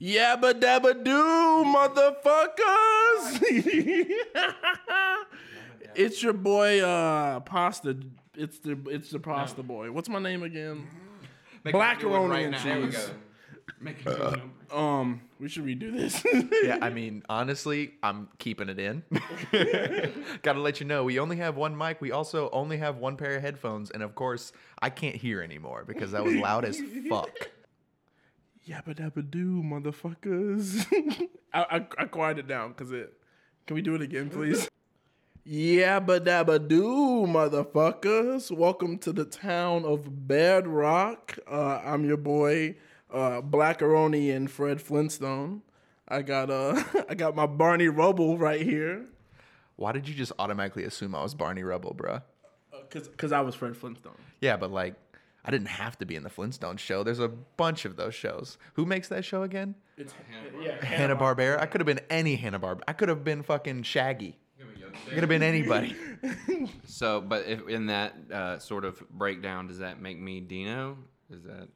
Yabba dabba do, motherfuckers! it's your boy, uh, Pasta. It's the it's the Pasta boy. What's my name again? Blackaroni and There we cheese. Make a. Um, we should redo this. Yeah, I mean, honestly, I'm keeping it in. Gotta let you know, we only have one mic. We also only have one pair of headphones. And of course, I can't hear anymore because that was loud as fuck. Yabba dabba do, motherfuckers. I, I I quieted it down because it. Can we do it again, please? Yabba dabba do, motherfuckers. Welcome to the town of Bedrock. Uh, I'm your boy, uh, Blackaroni and Fred Flintstone. I got uh, I got my Barney Rubble right here. Why did you just automatically assume I was Barney Rubble, bruh? Cause, Cause I was Fred Flintstone. Yeah, but like, I didn't have to be in the Flintstones show. There's a bunch of those shows. Who makes that show again? It's Hanna yeah, Hanna Barbera. I could have been any Hanna Barbera. I could have been fucking Shaggy. I could have been anybody. So, but if in that uh, sort of breakdown, does that make me Dino? Is that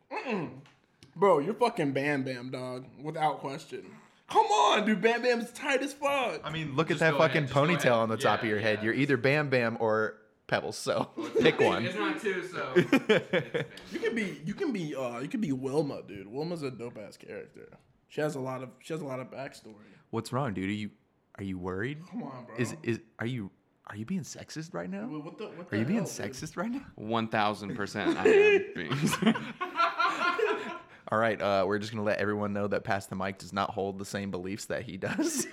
Bro, you're fucking Bam Bam, dog, without question. Come on, dude. Bam Bam's tight as fuck. I mean, look at that go ahead, fucking ponytail on the top of your head. You're either Bam Bam or Pebbles. So pick one. not two, so You can be, you can be, uh, you can be Wilma, dude. Wilma's a dope ass character. She has a lot of, she has a lot of backstory. What's wrong, dude? Are you are you worried? Come on, bro. Is is are you are you being sexist right now? What the, what Are you the being hell, dude? sexist right now? one thousand percent. I am being. All right, uh, we're just gonna let everyone know that Pass the Mic does not hold the same beliefs that he does.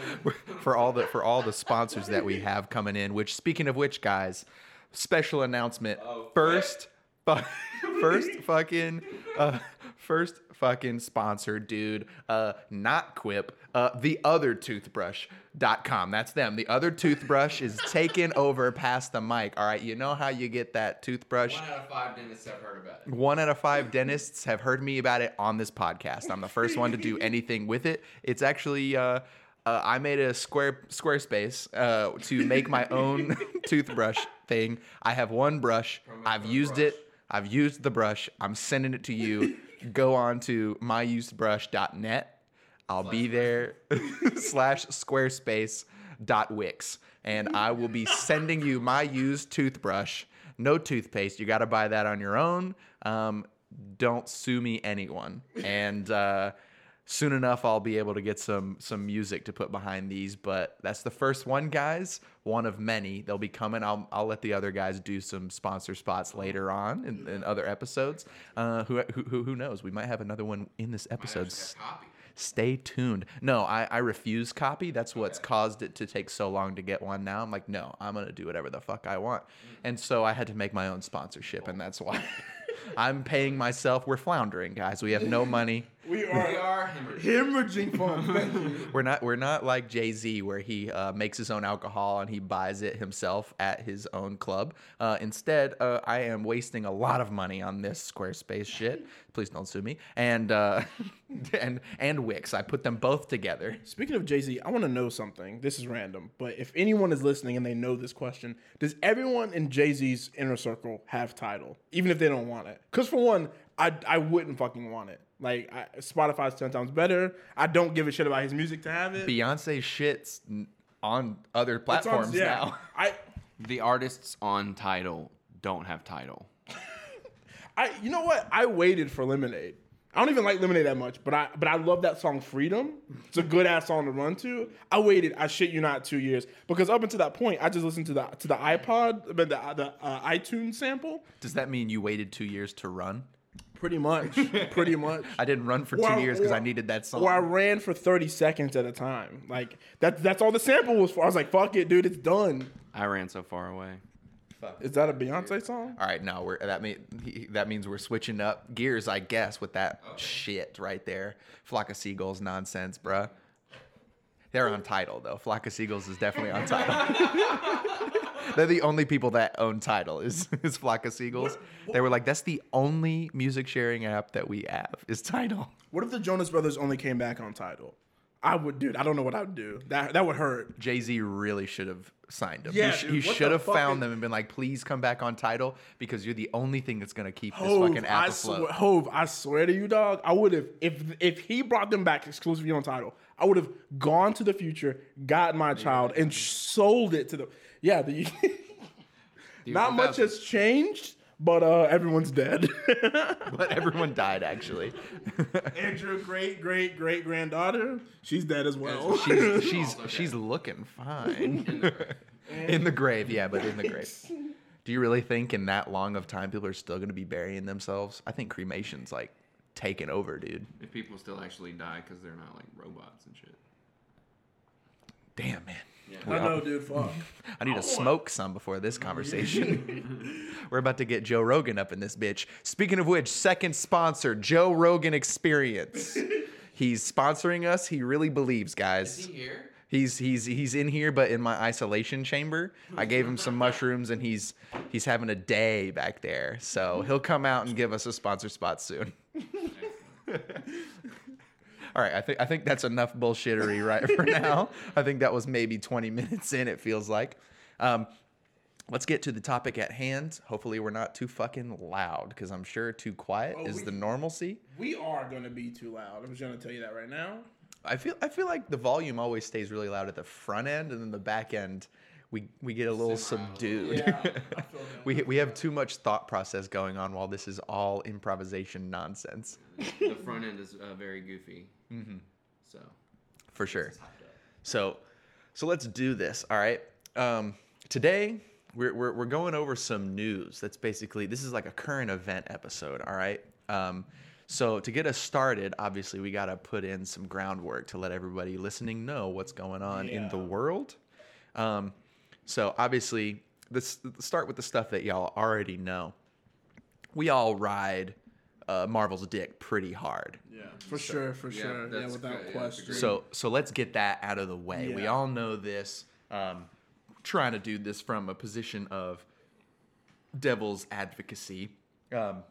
for all the for all the sponsors that we have coming in. Which, speaking of which, guys, special announcement. first, fu- first fucking, uh, first fucking sponsor, dude. Uh, not Quip. Uh, the other toothbrush.com. That's them. The other toothbrush is taking over Pass the Mic. All right, you know how you get that toothbrush. One out of five dentists have heard about it. One out of five dentists have heard me about it on this podcast. I'm the first one to do anything with it. It's actually uh, uh, I made a square Squarespace uh, to make my own toothbrush thing. I have one brush. I've used it. I've used the brush. I'm sending it to you. Go on to myusedbrush.net. I'll be there slash Squarespace dot Wix, and I will be sending you my used toothbrush. No toothpaste. You got to buy that on your own. Um, don't sue me, anyone. And uh, soon enough, I'll be able to get some some music to put behind these. But that's the first one, guys. One of many. They'll be coming. I'll I'll let the other guys do some sponsor spots later on in, in other episodes. Uh, who, who who knows? We might have another one in this episode. Stay tuned. No, I, I refuse copy. That's what's caused it to take so long to get one now. I'm like, no, I'm going to do whatever the fuck I want. And so I had to make my own sponsorship, and that's why I'm paying myself. We're floundering, guys. We have no money. We are, hemorrhaging funds. Thank you. We're not we're not like Jay Z where he uh, makes his own alcohol and he buys it himself at his own club. Uh, instead, uh, I am wasting a lot of money on this Squarespace shit. Please don't sue me. And uh, and and Wix. I put them both together. Speaking of Jay Z, I want to know something. This is random, but if anyone is listening and they know this question, does everyone in Jay Z's inner circle have Tidal, even if they don't want it? Because for one, I I wouldn't fucking want it. Like I, Spotify's ten times better. I don't give a shit about his music to have it. Beyonce shits on other It's on- platforms yeah. now. I The artists on Tidal don't have Tidal. I you know what? I waited for Lemonade. I don't even like Lemonade that much, but I but I love that song Freedom. It's a good ass song to run to. I waited, I shit you not, two years because up until that point, I just listened to the to the iPod, but the the uh, iTunes sample. Does that mean you waited two years to run? Pretty much, pretty much. I didn't run for two Or- years because I needed that song. Or I ran for thirty seconds at a time. Like that. That's all the sample was for. I was like, "Fuck it, dude, it's done." I ran so far away. Fuck. Is that a Beyonce song? All right, no, we're that mean he- that means we're switching up gears, I guess, with that shit right there. Flock of Seagulls nonsense, bruh. They're on Tidal though. Flock of Seagulls is definitely on Tidal. They're the only people that own Tidal is is Flock of Seagulls. They were like, that's the only music sharing app that we have is Tidal. What if the Jonas Brothers only came back on Tidal? I would, dude. I don't know what I would do. That that would hurt. Jay Z really should have signed him. Yeah, he, sh- dude, he should have found is- them and been like, "Please come back on Tidal because you're the only thing that's gonna keep this fucking app I afloat." swear, Hove, I swear to you, dog. I would have if if he brought them back exclusively on Tidal. I would have gone to the future, got my child, and sold it to them. Yeah, the, not much has changed, but uh, everyone's dead. but everyone died actually. Andrew, great great great granddaughter, she's dead as well. she's she's she's looking fine in the grave. Yeah, but in the grave. Do you really think in that long of time people are still gonna be burying themselves? I think cremation's like taken over, dude. If people still actually die because they're not like robots and shit. Damn man. I know, dude. Fuck. I need to oh, smoke some before this conversation. We're about to get Joe Rogan up in this bitch. Speaking of which, second sponsor, Joe Rogan Experience. He's sponsoring us. He really believes, guys. Is he here? He's he's he's in here, but in my isolation chamber. I gave him some mushrooms, and he's he's having a day back there. So he'll come out and give us a sponsor spot soon. All right, I think I think that's enough bullshittery right for now. I think that was maybe 20 minutes in. It feels like. Um, let's get to the topic at hand. Hopefully, we're not too fucking loud because I'm sure too quiet Oh, is we- the normalcy. We are gonna be too loud. I'm just gonna tell you that right now. I feel I feel like the volume always stays really loud at the front end, and then the back end we we get a little subdued. Yeah, I feel that. we we have too much thought process going on while this is all improvisation nonsense. the front end is uh, very goofy. Mm-hmm. So For sure. So so let's do this. All right. Um, today we're, we're we're going over some news. That's basically this is like a current event episode. All right. Um, so to get us started, obviously we got to put in some groundwork to let everybody listening know what's going on in the world. Um, so obviously, let's start with the stuff that y'all already know. We all ride uh, Marvel's dick pretty hard. Yeah, for sure, for yeah, sure. Yeah, without good. Yeah, that's question. great. So so let's get that out of the way. We all know this. Um, trying to do this from a position of devil's advocacy. Um,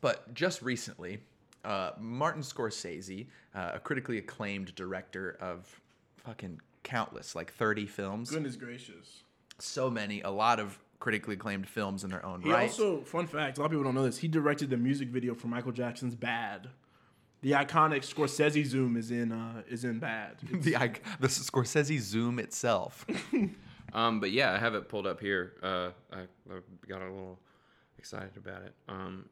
but just recently, uh, Martin Scorsese, uh, a critically acclaimed director of fucking countless, like 30 films, Goodness gracious. so many, a lot of critically acclaimed films in their own He right. also, fun fact, a lot of people don't know this. He directed the music video for Michael Jackson's "Bad." The iconic Scorsese zoom is in uh, is in "Bad." The, ic- the Scorsese Zoom itself. Um, but yeah, I have it pulled up here. Uh, I, I got a little excited about it. Um,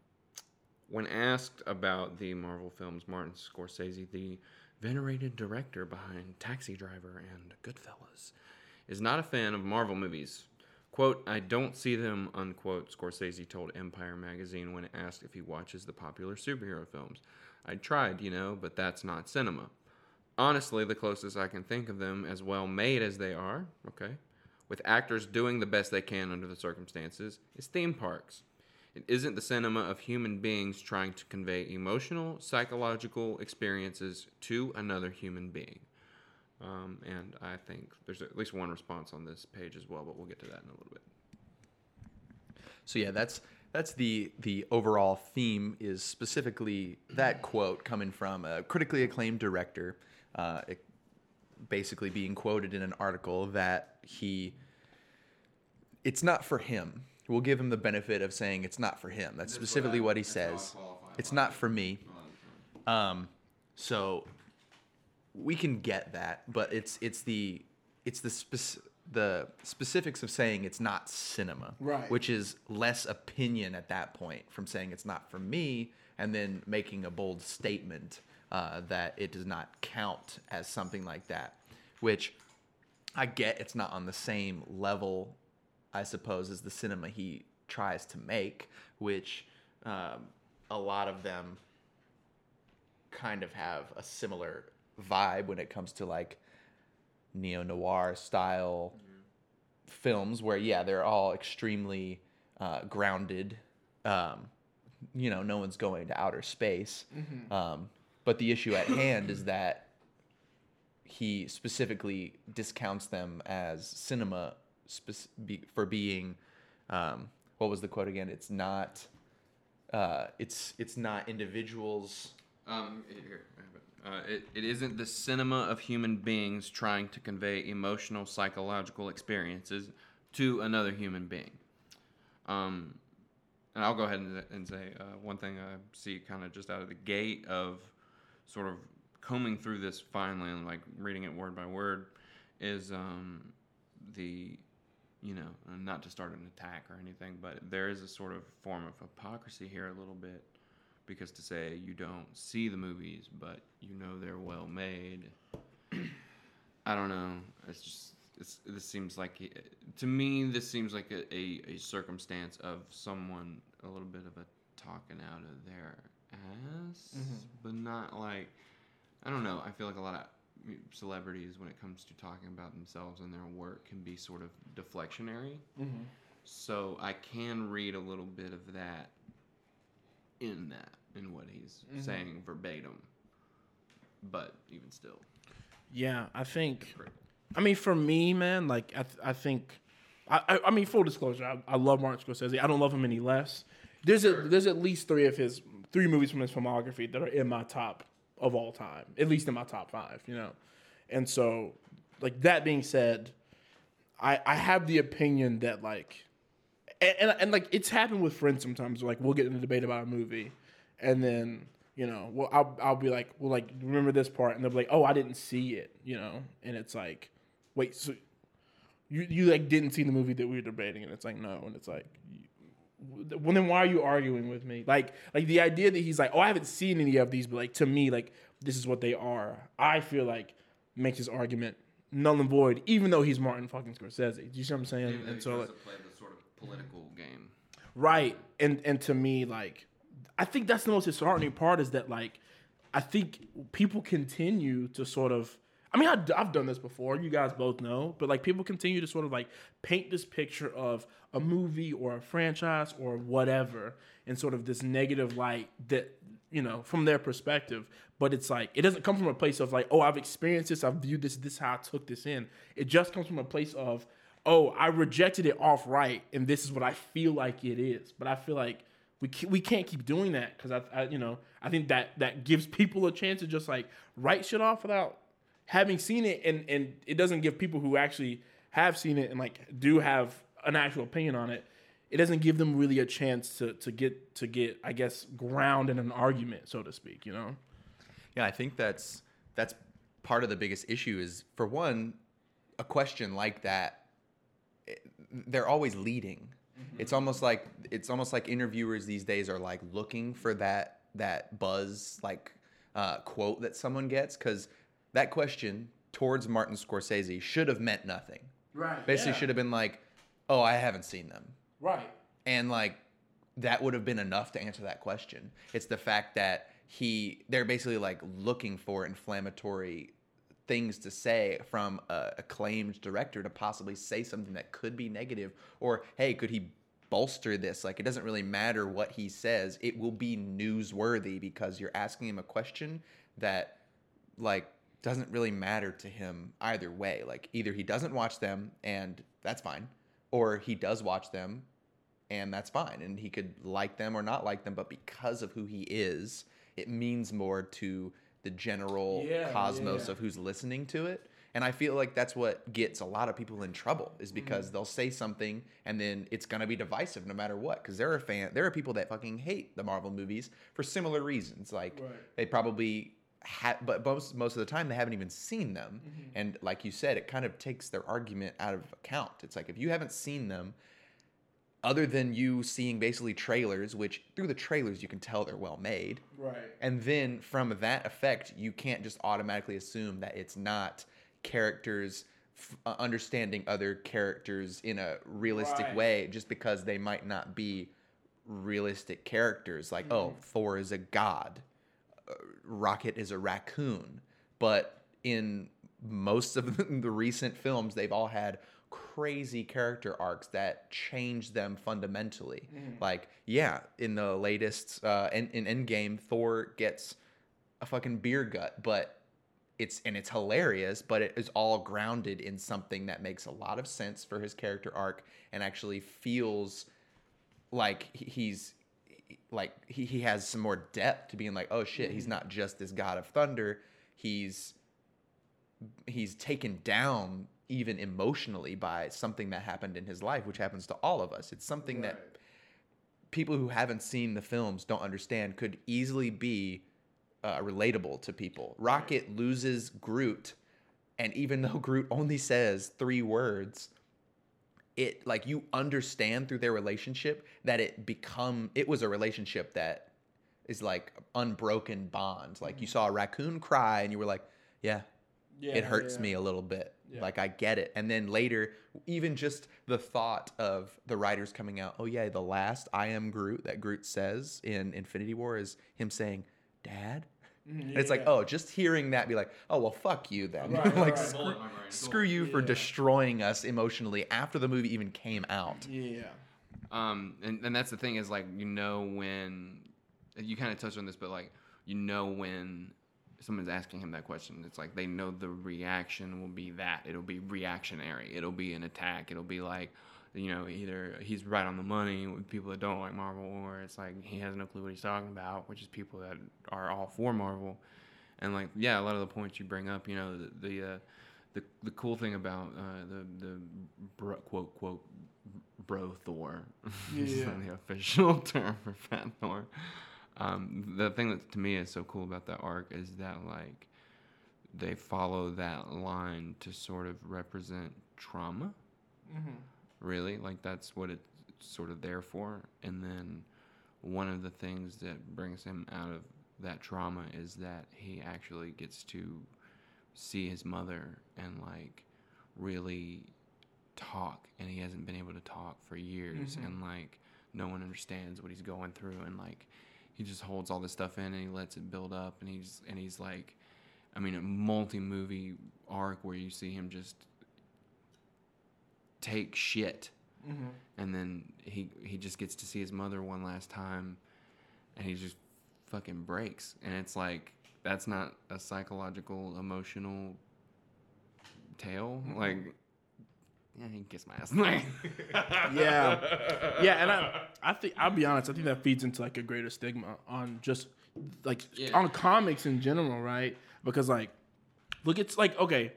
when asked about the Marvel films, Martin Scorsese, the venerated director behind Taxi Driver and Goodfellas, is not a fan of Marvel movies. Quote, I don't see them, unquote, Scorsese told Empire magazine when asked if he watches the popular superhero films. I tried, you know, but that's not cinema. Honestly, the closest I can think of them, as well made as they are, okay, with actors doing the best they can under the circumstances, is theme parks. It isn't the cinema of human beings trying to convey emotional, psychological experiences to another human being. Um, and I think there's at least one response on this page as well, but we'll get to that in a little bit. So yeah, that's that's the the overall theme is specifically that quote coming from a critically acclaimed director, uh, it- basically being quoted in an article that he it's not for him. We'll give him the benefit of saying it's not for him. That's specifically what he says. It's not for me. Um, so we can get that, but it's it's the it's the spec- the specifics of saying it's not cinema, Right. Which is less opinion at that point from saying it's not for me, and then making a bold statement uh, that it does not count as something like that. Which I get it's not on the same level, I suppose, as the cinema he tries to make, which um, a lot of them kind of have a similar vibe when it comes to like neo noir style films, where yeah, they're all extremely uh, grounded. Um, you know, no one's going to outer space. Um, but the issue at hand is that he specifically discounts them as cinema be, for being um, what was the quote again? It's not uh, it's it's not individuals. Um, here, I have it. Uh, it, it isn't the cinema of human beings trying to convey emotional, psychological experiences to another human being. Um, and I'll go ahead and, and say uh, one thing I see kind of just out of the gate of sort of combing through this finally and like reading it word by word is um, the you know not to start an attack or anything but there is a sort of form of hypocrisy here a little bit because to say you don't see the movies but you know they're well made i don't know it's just it's, this seems like eh, to me this seems like a, a, a circumstance of someone a little bit of a talking out of their ass mm-hmm. but not like I don't know. I feel like a lot of celebrities, when it comes to talking about themselves and their work, can be sort of deflectionary. Mm-hmm. So I can read a little bit of that in that, in what he's mm-hmm. saying verbatim. But even still, Yeah, I think. I mean, for me, man, like I, th- I think, I, I, I mean, full disclosure, I, I love Martin Scorsese. I don't love him any less. There's a, there's at least three of his three movies from his filmography that are in my top of all time, at least in my top five, you know. And so, like that being said, I I have the opinion that like, and and, and like it's happened with friends sometimes. Like we'll get in a debate about a movie, and then you know, well, I'll I'll be like, well, like remember this part, and they'll be like, oh, I didn't see it, you know, and it's like, wait, so you you like didn't see the movie that we were debating, and it's like no, and it's like. Well, then why are you arguing with me? Like, like the idea that he's like, oh, I haven't seen any of these, but like to me, like this is what they are. I feel like makes his argument null and void, even though he's Martin fucking Scorsese. Do you see what I'm saying? And so, like, play the sort of political game. Right. And and to me, like, I think that's the most disheartening part is that like, I think people continue to sort of. I mean, I, I've done this before. You guys both know, but like, people continue to sort of like paint this picture of a movie or a franchise or whatever in sort of this negative light that you know from their perspective. But it's like it doesn't come from a place of like, oh, I've experienced this, I've viewed this, this is how I took this in. It just comes from a place of oh, I rejected it off right, and this is what I feel like it is. But I feel like we ca- we can't keep doing that because I, I, you know, I think that that gives people a chance to just like write shit off without having seen it, and and it doesn't give people who actually have seen it and like do have an actual opinion on it. It doesn't give them really a chance to to get to get I guess ground in an argument, so to speak. You know. Yeah, I think that's that's part of the biggest issue is for one, a question like that, it- they're always leading. It's almost like it's almost like interviewers these days are like looking for that that buzz like uh, quote that someone gets because that question towards Martin Scorsese should have meant nothing. Right. Basically, should have been like, "Oh, I haven't seen them." Right. and like that would have been enough to answer that question it's the fact that he they're basically like looking for inflammatory things to say from a acclaimed director to possibly say something that could be negative or hey could he bolster this? Like it doesn't really matter what he says. It will be newsworthy because you're asking him a question that like doesn't really matter to him either way. Like either he doesn't watch them and that's fine or he does watch them and that's fine. And he could like them or not like them but because of who he is it means more to the general Yeah, cosmos yeah. of who's listening to it and i feel like that's what gets a lot of people in trouble is because Mm-hmm. they'll say something and then it's to be divisive no matter what because there are fan there are people that fucking hate the marvel movies for similar reasons like Right. they probably ha- but most most of the time they haven't even seen them Mm-hmm. and like you said it kind of takes their argument out of account it's like if you haven't seen them other than you seeing basically trailers which through the trailers you can tell they're well made Right. and then from that effect you can't just automatically assume that it's not characters f- uh, understanding other characters in a realistic Right. way just because they might not be realistic characters like oh thor is a god uh, rocket is a raccoon but in most of the recent films they've all had crazy character arcs that change them fundamentally. Like yeah in the latest uh in, in endgame thor gets a fucking beer gut but it's and it's hilarious but it is all grounded in something that makes a lot of sense for his character arc and actually feels like he's like he, he has some more depth to being like oh shit he's not just this god of thunder. He's he's taken down even emotionally by something that happened in his life, which happens to all of us. It's something that people who haven't seen the films don't understand could easily be uh, relatable to people. Rocket loses Groot, and even though Groot only says three words, it like you understand through their relationship that it become it was a relationship that is like unbroken bonds. Like you saw a raccoon cry, and you were like, yeah, Yeah, it hurts yeah. me a little bit. Yeah. Like I get it. And then later, even just the thought of the writers coming out, oh yeah, the last I am Groot that Groot says in Infinity War is him saying, Dad. And it's like, Mm-hmm. Oh, just hearing that be like, oh well fuck you then. Right, like right, right. screw, Bullet in screw you for destroying us emotionally after the movie even came out. Yeah. Um, and, and that's the thing is like you know when you kind of touched on this, but like you know when someone's asking him that question, it's like they know the reaction will be that. It'll be reactionary, it'll be an attack, it'll be like you know either he's right on the money with people that don't like Marvel, or it's like he has no clue what he's talking about, which is people that are all for Marvel, and like yeah, a lot of the points you bring up, you know the the uh, the, the cool thing about uh, the the bro, quote quote bro Thor, is Yeah. the official term for Fat Thor. Um, the thing that to me is so cool about that arc is that like they follow that line to sort of represent trauma. Really, like that's what it's sort of there for. And then one of the things that brings him out of that trauma is that he actually gets to see his mother and like really talk. And he hasn't been able to talk for years. And like no one understands what he's going through. And like he just holds all this stuff in and he lets it build up and he's and he's like I mean a multi-movie arc where you see him just take shit. Mm-hmm. And then he he just gets to see his mother one last time and he just fucking breaks. And it's like that's not a psychological emotional tale. Mm-hmm. Like yeah he can kiss my ass Yeah. Yeah, and I I think I'll be honest, I think that feeds into like a greater stigma on just like Yeah. on comics in general, right? Because like look it's like okay,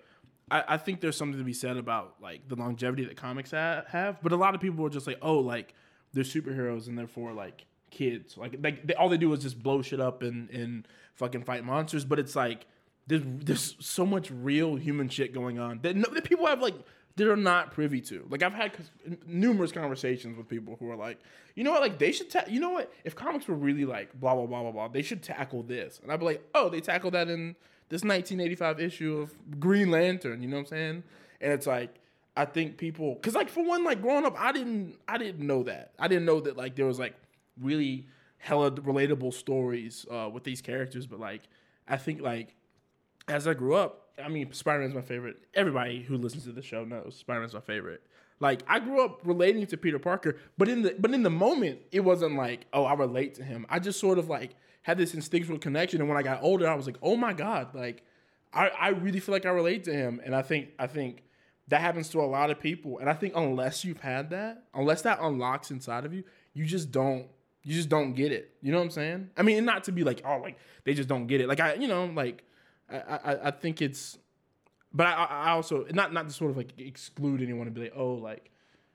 I, I think there's something to be said about like the longevity that comics ha- have, but a lot of people are just like, oh, like they're superheroes and therefore like kids, like like they, all they do is just blow shit up and and fucking fight monsters. But it's like there's there's so much real human shit going on that, no, that people have like that are not privy to. Like I've had numerous conversations with people who are like, you know what, like they should, ta- you know what, if comics were really like blah blah blah blah blah, they should tackle this, and I'd be like, oh, they tackled that in this 1985 issue of Green Lantern. You know what I'm saying? And it's like. I think people, cause like for one, like growing up, I didn't, I didn't know that. I didn't know that like there was like really hella relatable stories uh, with these characters. But like, I think like as I grew up, I mean, Spider Man's my favorite. Everybody who listens to the show knows Spider Man's my favorite. Like, I grew up relating to Peter Parker, but in the but in the moment, it wasn't like, oh, I relate to him. I just sort of like had this instinctual connection, and when I got older, I was like, oh my god, like I, I really feel like I relate to him, and I think I think that happens to a lot of people, and I think unless you've had that, unless that unlocks inside of you, you just don't you just don't get it. You know what I'm saying? I mean, not to be like, oh, like they just don't get it. Like I, you know, like I, I, I think it's, but I, I also not not to sort of like exclude anyone and be like, oh, like,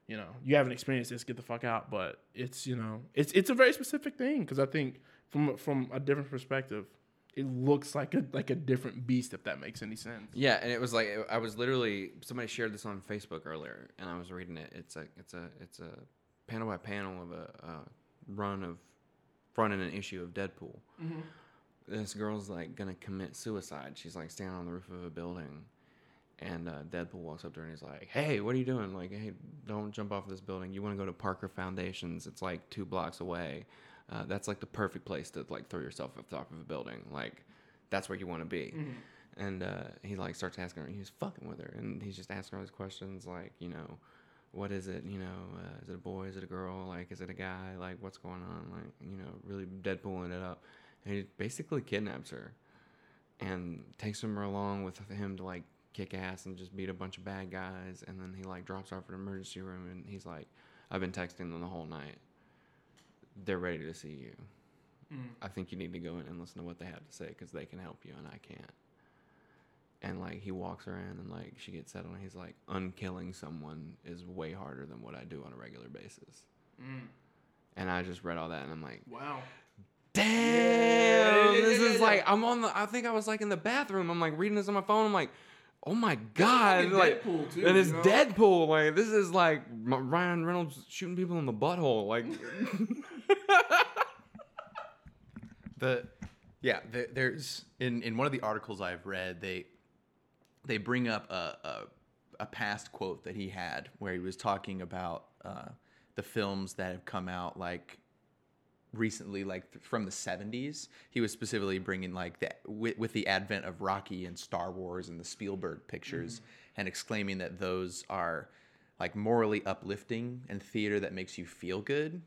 you know, you haven't experienced this, get the fuck out. But it's you know, it's it's a very specific thing because I think from from a different perspective, it looks like a like a different beast if that makes any sense. Yeah, and it was like I was literally somebody shared this on Facebook earlier, and I was reading it. It's a it's a it's a panel by panel of a, a run of front in an issue of Deadpool. Mm-hmm. This girl's like gonna commit suicide. She's like standing on the roof of a building, and uh, Deadpool walks up to her and he's like, "Hey, what are you doing? Like, hey, don't jump off this building. You want to go to Parker Foundations? It's like two blocks away. Uh, that's like the perfect place to like throw yourself off the top of a building. Like, that's where you want to be." And uh, he like starts asking her. He's fucking with her, and he's just asking her all these questions, like, you know, what is it? You know, uh, is it a boy? Is it a girl? Like, is it a guy? Like, what's going on? Like, you know, really Deadpooling it up, and he basically kidnaps her, and takes her along with him to like kick ass and just beat a bunch of bad guys, and then he like drops her off at an emergency room, and he's like, I've been texting them the whole night. They're ready to see you. Mm. I think you need to go in and listen to what they have to say because they can help you and I can't. and like he walks around and like she gets settled and he's like unkilling someone is way harder than what I do on a regular basis. Mm. And I just read all that and I'm like, Wow. Damn, yeah, this yeah, is yeah. like I'm on the. I think I was like in the bathroom. I'm like reading this on my phone. I'm like, oh my god, fucking like, Deadpool, too, and it's you know? Deadpool. Like this is like Ryan Reynolds shooting people in the butthole. Like, The yeah, there, there's in in one of the articles I've read, they they bring up a, a a past quote that he had where he was talking about uh, the films that have come out like recently like th- from the 70s he was specifically bringing like that with, with the advent of rocky and star wars and the spielberg pictures and exclaiming that those are like morally uplifting and theater that makes you feel good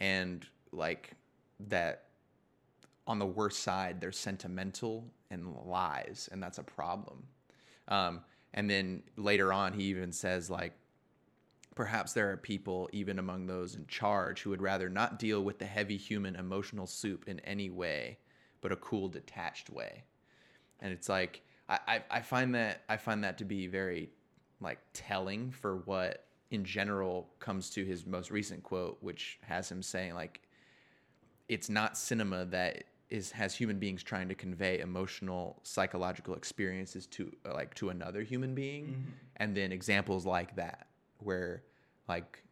and like that on the worst side they're sentimental and lies and that's a problem. Um, and then later on he even says like perhaps there are people even among those in charge who would rather not deal with the heavy human emotional soup in any way but a cool detached way. And it's like I, I, I find that i find that to be very like telling for what in general comes to his most recent quote which has him saying like it's not cinema that is has human beings trying to convey emotional psychological experiences to like to another human being. Mm-hmm. And then examples like that where like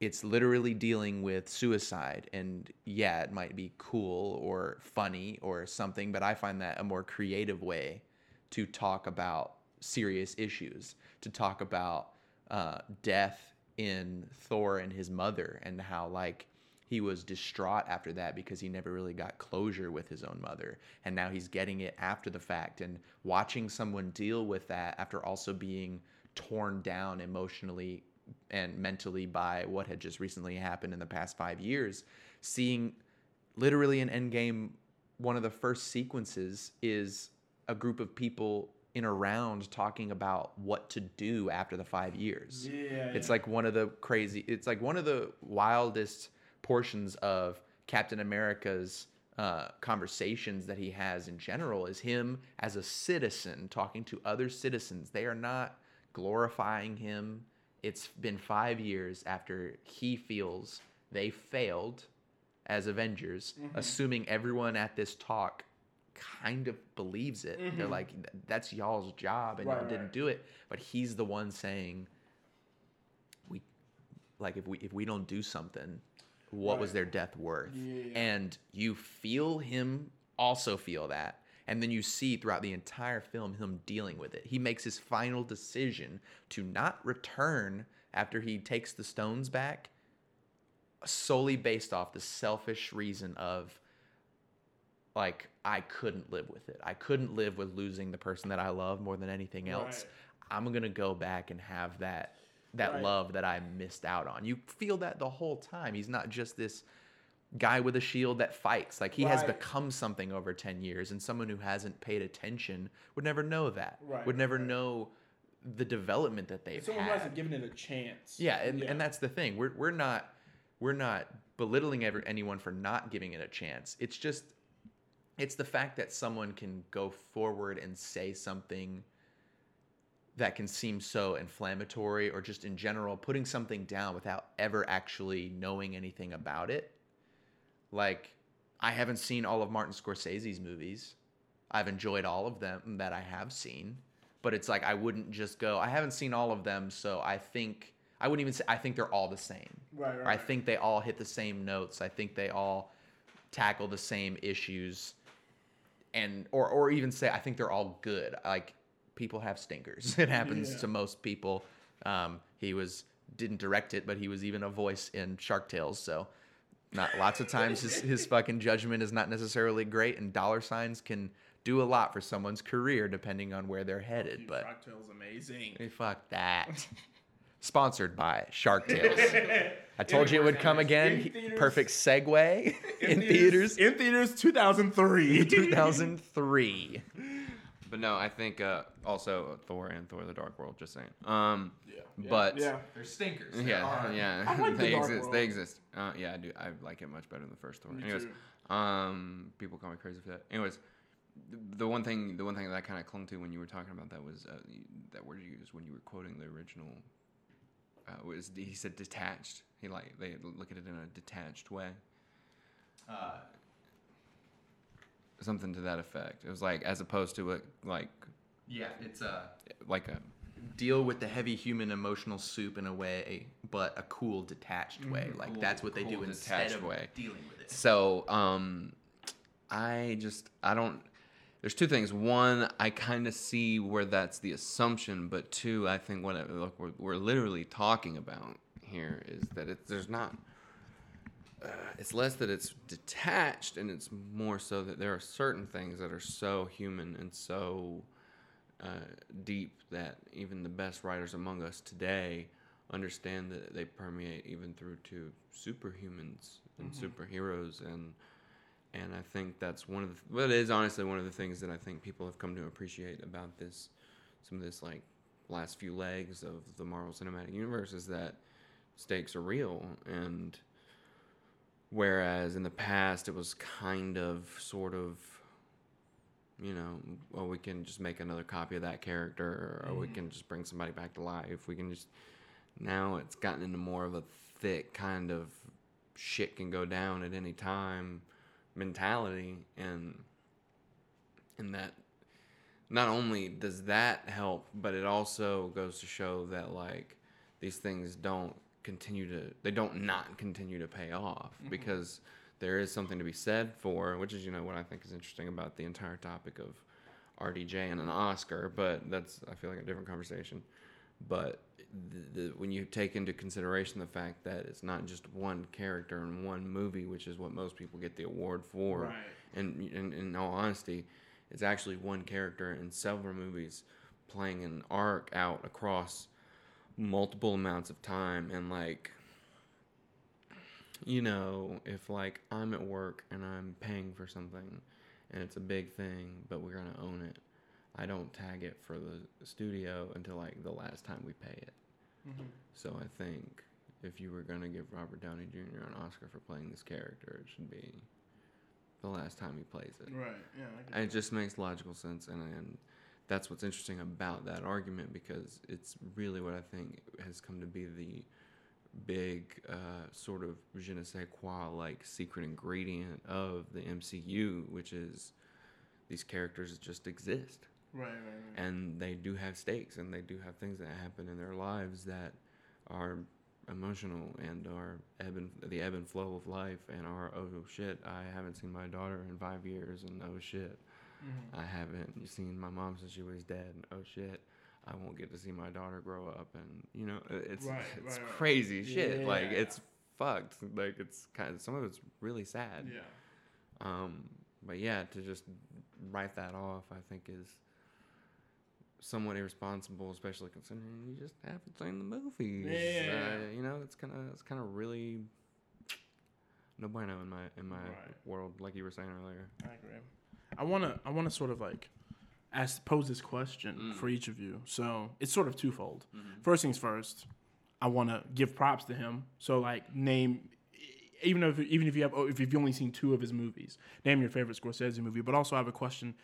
it's literally dealing with suicide and yeah it might be cool or funny or something but i find that a more creative way to talk about serious issues to talk about uh, death in thor and his mother and how like he was distraught after that because he never really got closure with his own mother. And now he's getting it after the fact and watching someone deal with that after also being torn down emotionally and mentally by what had just recently happened in the past 5 years seeing literally in endgame one of the first sequences is a group of people in a round talking about what to do after the 5 years Yeah. it's like one of the crazy. It's like one of the wildest portions of Captain America's uh, conversations that he has in general is him as a citizen talking to other citizens. They are not glorifying him. It's been five years after he feels they failed as Avengers, mm-hmm. assuming everyone at this talk kind of believes it. They're mm-hmm. like, "That's y'all's job, and Right, y'all right. didn't do it." But he's the one saying, "We, like, if we if we don't do something, what was their death worth?" Yeah. And you feel him also feel that. And then you see throughout the entire film him dealing with it. He makes his final decision to not return after he takes the stones back solely based off the selfish reason of like I couldn't live with it. I couldn't live with losing the person that I love more than anything else. Right. I'm going to go back and have that that Right. love that I missed out on. You feel that the whole time. He's not just this guy with a shield that fights. Like he has become something over 10 years and someone who hasn't paid attention would never know that. Right, would never right. know the development that they've Someone had. hasn't given it a chance. Yeah, and, and that's the thing. We're we're not we're not belittling ever, anyone for not giving it a chance. It's just it's the fact that someone can go forward and say something that can seem so inflammatory or just in general putting something down without ever actually knowing anything about it. Like I haven't seen all of Martin Scorsese's movies. I've enjoyed all of them that I have seen, but it's like I wouldn't just go. I haven't seen all of them, so I think I wouldn't even say I think they're all the same. Right, Or I think they all hit the same notes. I think they all tackle the same issues, and or or even say I think they're all good. Like people have stinkers. It happens Yeah. to most people. Um, he was didn't direct it, but he was even a voice in Shark Tales. So not lots of times his, his fucking judgment is not necessarily great, and dollar signs can do a lot for someone's career depending on where they're headed. Dude, But Shark Tale's amazing. Hey, fuck that. Sponsored by Shark Tales. I told you it would come again. Theaters. Perfect segue in, theaters. In theaters, 2003. 2003. but no, I think uh, also Thor and Thor: The Dark World. Just saying. Um, Yeah. but yeah. They're stinkers. yeah, yeah, I like they Dark exist. World. They exist. Uh, yeah, I do. I like it much better than the first Thor. Me Anyways, too. um, people call me crazy for that. Anyways, the- the one thing, the one thing that I kind of clung to when you were talking about that was uh, that word you used when you were quoting the original. Uh, was he said detached? He like they look at it in a detached way. Uh, Something to that effect. It was like as opposed to a like yeah, it's a like a deal with the heavy human emotional soup in a way, but a cool detached way. Like Cool- that's what they do cool instead detached of way. dealing with it. So, um, I just I don't. There's two things. One, I kind of see where that's the assumption, but two, I think what it, look we're, we're literally talking about here is that it, there's not. Uh, it's less that it's detached, and it's more so that there are certain things that are so human and so uh, deep that even the best writers among us today understand that they permeate even through to superhumans and superheroes. And and I think that's one of the well, it is honestly one of the things that I think people have come to appreciate about this some of this like last few legs of the Marvel Cinematic Universe is that stakes are real and whereas in the past it was kind of sort of you know, well, we can just make another copy of that character, or we can just bring somebody back to life. We can just now it's gotten into more of a thick kind of shit can go down at any time mentality, and and that not only does that help, but it also goes to show that like these things don't continue to they don't not continue to pay off mm-hmm. because there is something to be said for which is you know what I think is interesting about the entire topic of RDJ and an Oscar, but that's I feel like a different conversation. But the, the, when you take into consideration the fact that it's not just one character in one movie, which is what most people get the award for, Right. and, and in all honesty, it's actually one character in several movies playing an arc out across multiple amounts of time and like you know if like i'm at work and i'm paying for something and it's a big thing but we're gonna own it i don't tag it for the studio until like the last time we pay it so i think if you were gonna give robert downey jr an oscar for playing this character it should be the last time he plays it Right. Yeah. And it just makes logical sense, and, and that's what's interesting about that argument because it's really what I think has come to be the big uh, sort of je ne sais quoi like secret ingredient of the MCU, which is these characters just exist Right. Right. Right. and they do have stakes and they do have things that happen in their lives that are emotional and are ebb and the ebb and flow of life and are oh shit I haven't seen my daughter in five years and oh shit Mm-hmm. I haven't seen my mom since she was dead and oh shit I won't get to see my daughter grow up and you know it's Right, it's right, right. crazy shit like it's fucked like it's kind of some of it's really sad Yeah. um, but yeah, to just write that off, I think is somewhat irresponsible, especially considering you just haven't seen the movies. Yeah. Uh, you know, it's kind of it's kind of really no bueno in my in my Right. world, like you were saying earlier. I agree. I wanna I wanna sort of like ask pose this question Mm. for each of you. So it's sort of twofold. Mm-hmm. First things first, I wanna give props to him. So like name even if even if you have oh, if you've only seen two of his movies, name your favorite Scorsese movie. But also I have a question.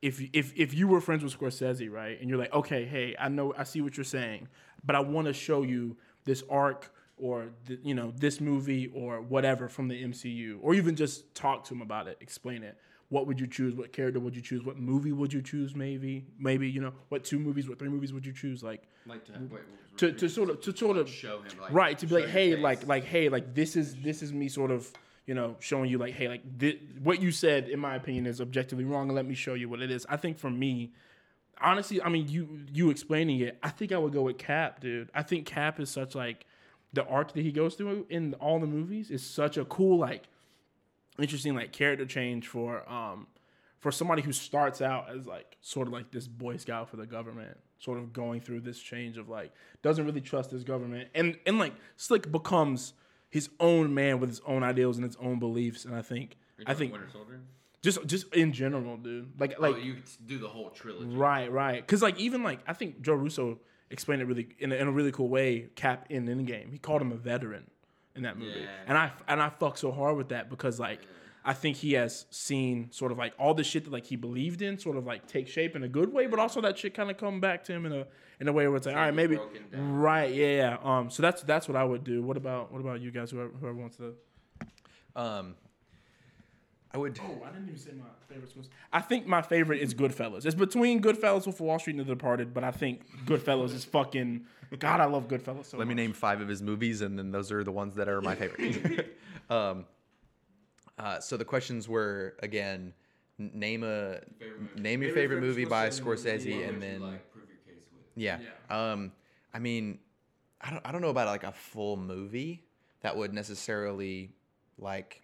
If, if if you were friends with Scorsese, right, and you're like, okay, hey, I know, I see what you're saying, but I want to show you this arc or the, you know this movie or whatever from the MCU, or even just talk to him about it, explain it. What would you choose? What character would you choose? What movie would you choose? Maybe, maybe you know, what two movies, what three movies would you choose? Like Like to to, to sort of to sort of show him like right to be like hey like like hey like this is this is me sort of you know showing you like hey like what you said in my opinion is objectively wrong and let me show you what it is i think for me honestly i mean you you explaining it i think i would go with cap dude i think cap is such like the arc that he goes through in all the movies is such a cool like interesting like character change for um for somebody who starts out as like sort of like this boy scout for the government sort of going through this change of like doesn't really trust his government and and like slick becomes his own man with his own ideals and his own beliefs and i think i think Winter Soldier. just just in general dude like like oh, you do the whole trilogy. Right, right. Because like even like I think Joe Russo explained it really in a, in a really cool way. Cap in Endgame, he called him a veteran in that movie, Yeah. and I and I fuck so hard with that because like I think he has seen sort of like all the shit that like he believed in sort of like take shape in a good way, but also that shit kind of come back to him in a in a way where it's like, all right, maybe right, yeah, yeah. Um, so that's that's what I would do. What about what about you guys? Whoever, whoever wants to. Um, I would. Oh, I didn't even say my favorite was. I think my favorite is Goodfellas. It's between Goodfellas, Wolf of Wall Street, and The Departed, but I think Goodfellas is fucking. God, I love Goodfellas so Let me name five of his movies, and then those are the ones that are my favorite. um, uh, so the questions were again, name a name your favorite, Favorite movie by Scorsese movie, Scorsese, yeah. and then prove your case with. yeah. Um, I mean, I don't I don't know about like a full movie that would necessarily like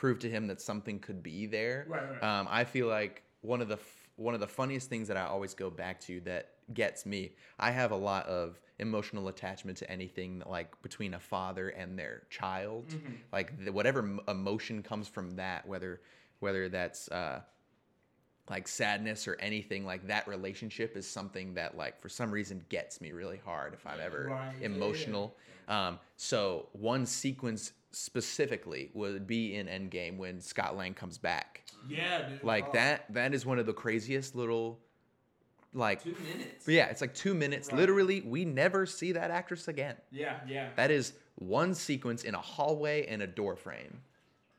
prove to him that something could be there. Right, right. Um, I feel like one of the f- one of the funniest things that I always go back to that gets me. I have a lot of emotional attachment to anything that, like between a father and their child. Mm-hmm. Like the, whatever m- emotion comes from that, whether whether that's uh, like sadness or anything like that relationship is something that like for some reason gets me really hard if i'm ever Right, yeah, emotional um, so one sequence specifically would be in endgame when scott lang comes back Yeah, dude. like Oh. that that is one of the craziest little like Two minutes. yeah it's like two minutes Right. literally we never see that actress again Yeah, yeah. that is one sequence in a hallway and a door frame.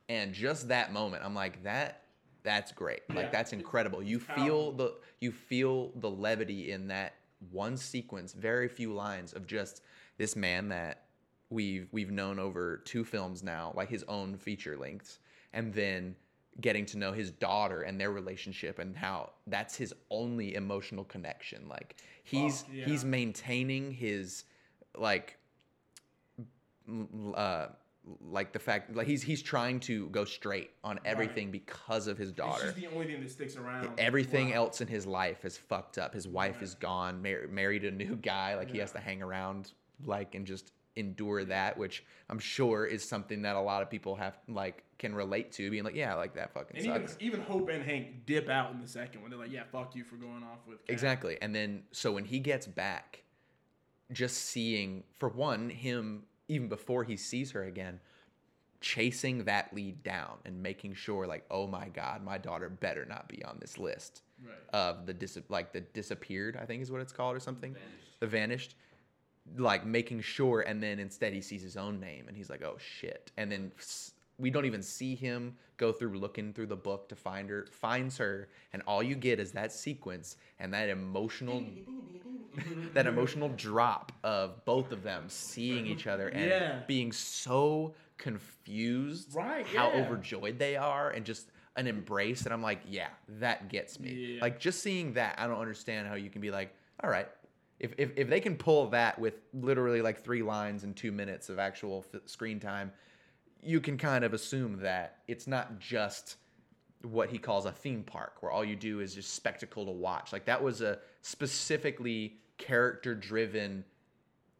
And just that moment, I'm like, that that's great. Yeah. Like that's incredible. You feel the you feel the levity in that one sequence, very few lines of just this man that we've we've known over two films now, like his own feature lengths, and then getting to know his daughter and their relationship and how that's his only emotional connection. Like he's yeah. he's maintaining his like uh like the fact like he's he's trying to go straight on everything because of his It's daughter just the only thing that sticks around. everything Wow. else in his life is fucked up his wife is gone mar- married a new guy like he has to hang around like and just endure that which i'm sure is something that a lot of people have like can relate to being like yeah like that fucking And even sucks even Hope and Hank dip out in the second when they're like, "Yeah, fuck you for going off with." Kat." Exactly. And then so when he gets back, just seeing for one him even before he sees her again, chasing that lead down and making sure like, oh my god, my daughter better not be on this list Right. of the dis like the disappeared, I think is what it's called or something. The vanished. Like making sure, and then instead he sees his own name and he's like, oh shit. And then we don't even see him go through looking through the book to find her, finds her, and all you get is that sequence and that emotional that emotional drop of both of them seeing each other and Yeah. being so confused Right, how yeah. overjoyed they are and just an embrace and I'm like, yeah, that gets me. Yeah. Like just seeing that, I don't understand how you can be like, all right, if, if, if they can pull that with literally like three lines and two minutes of actual f- screen time, you can kind of assume that it's not just what he calls a theme park where all you do is just spectacle to watch. Like that was a specifically character driven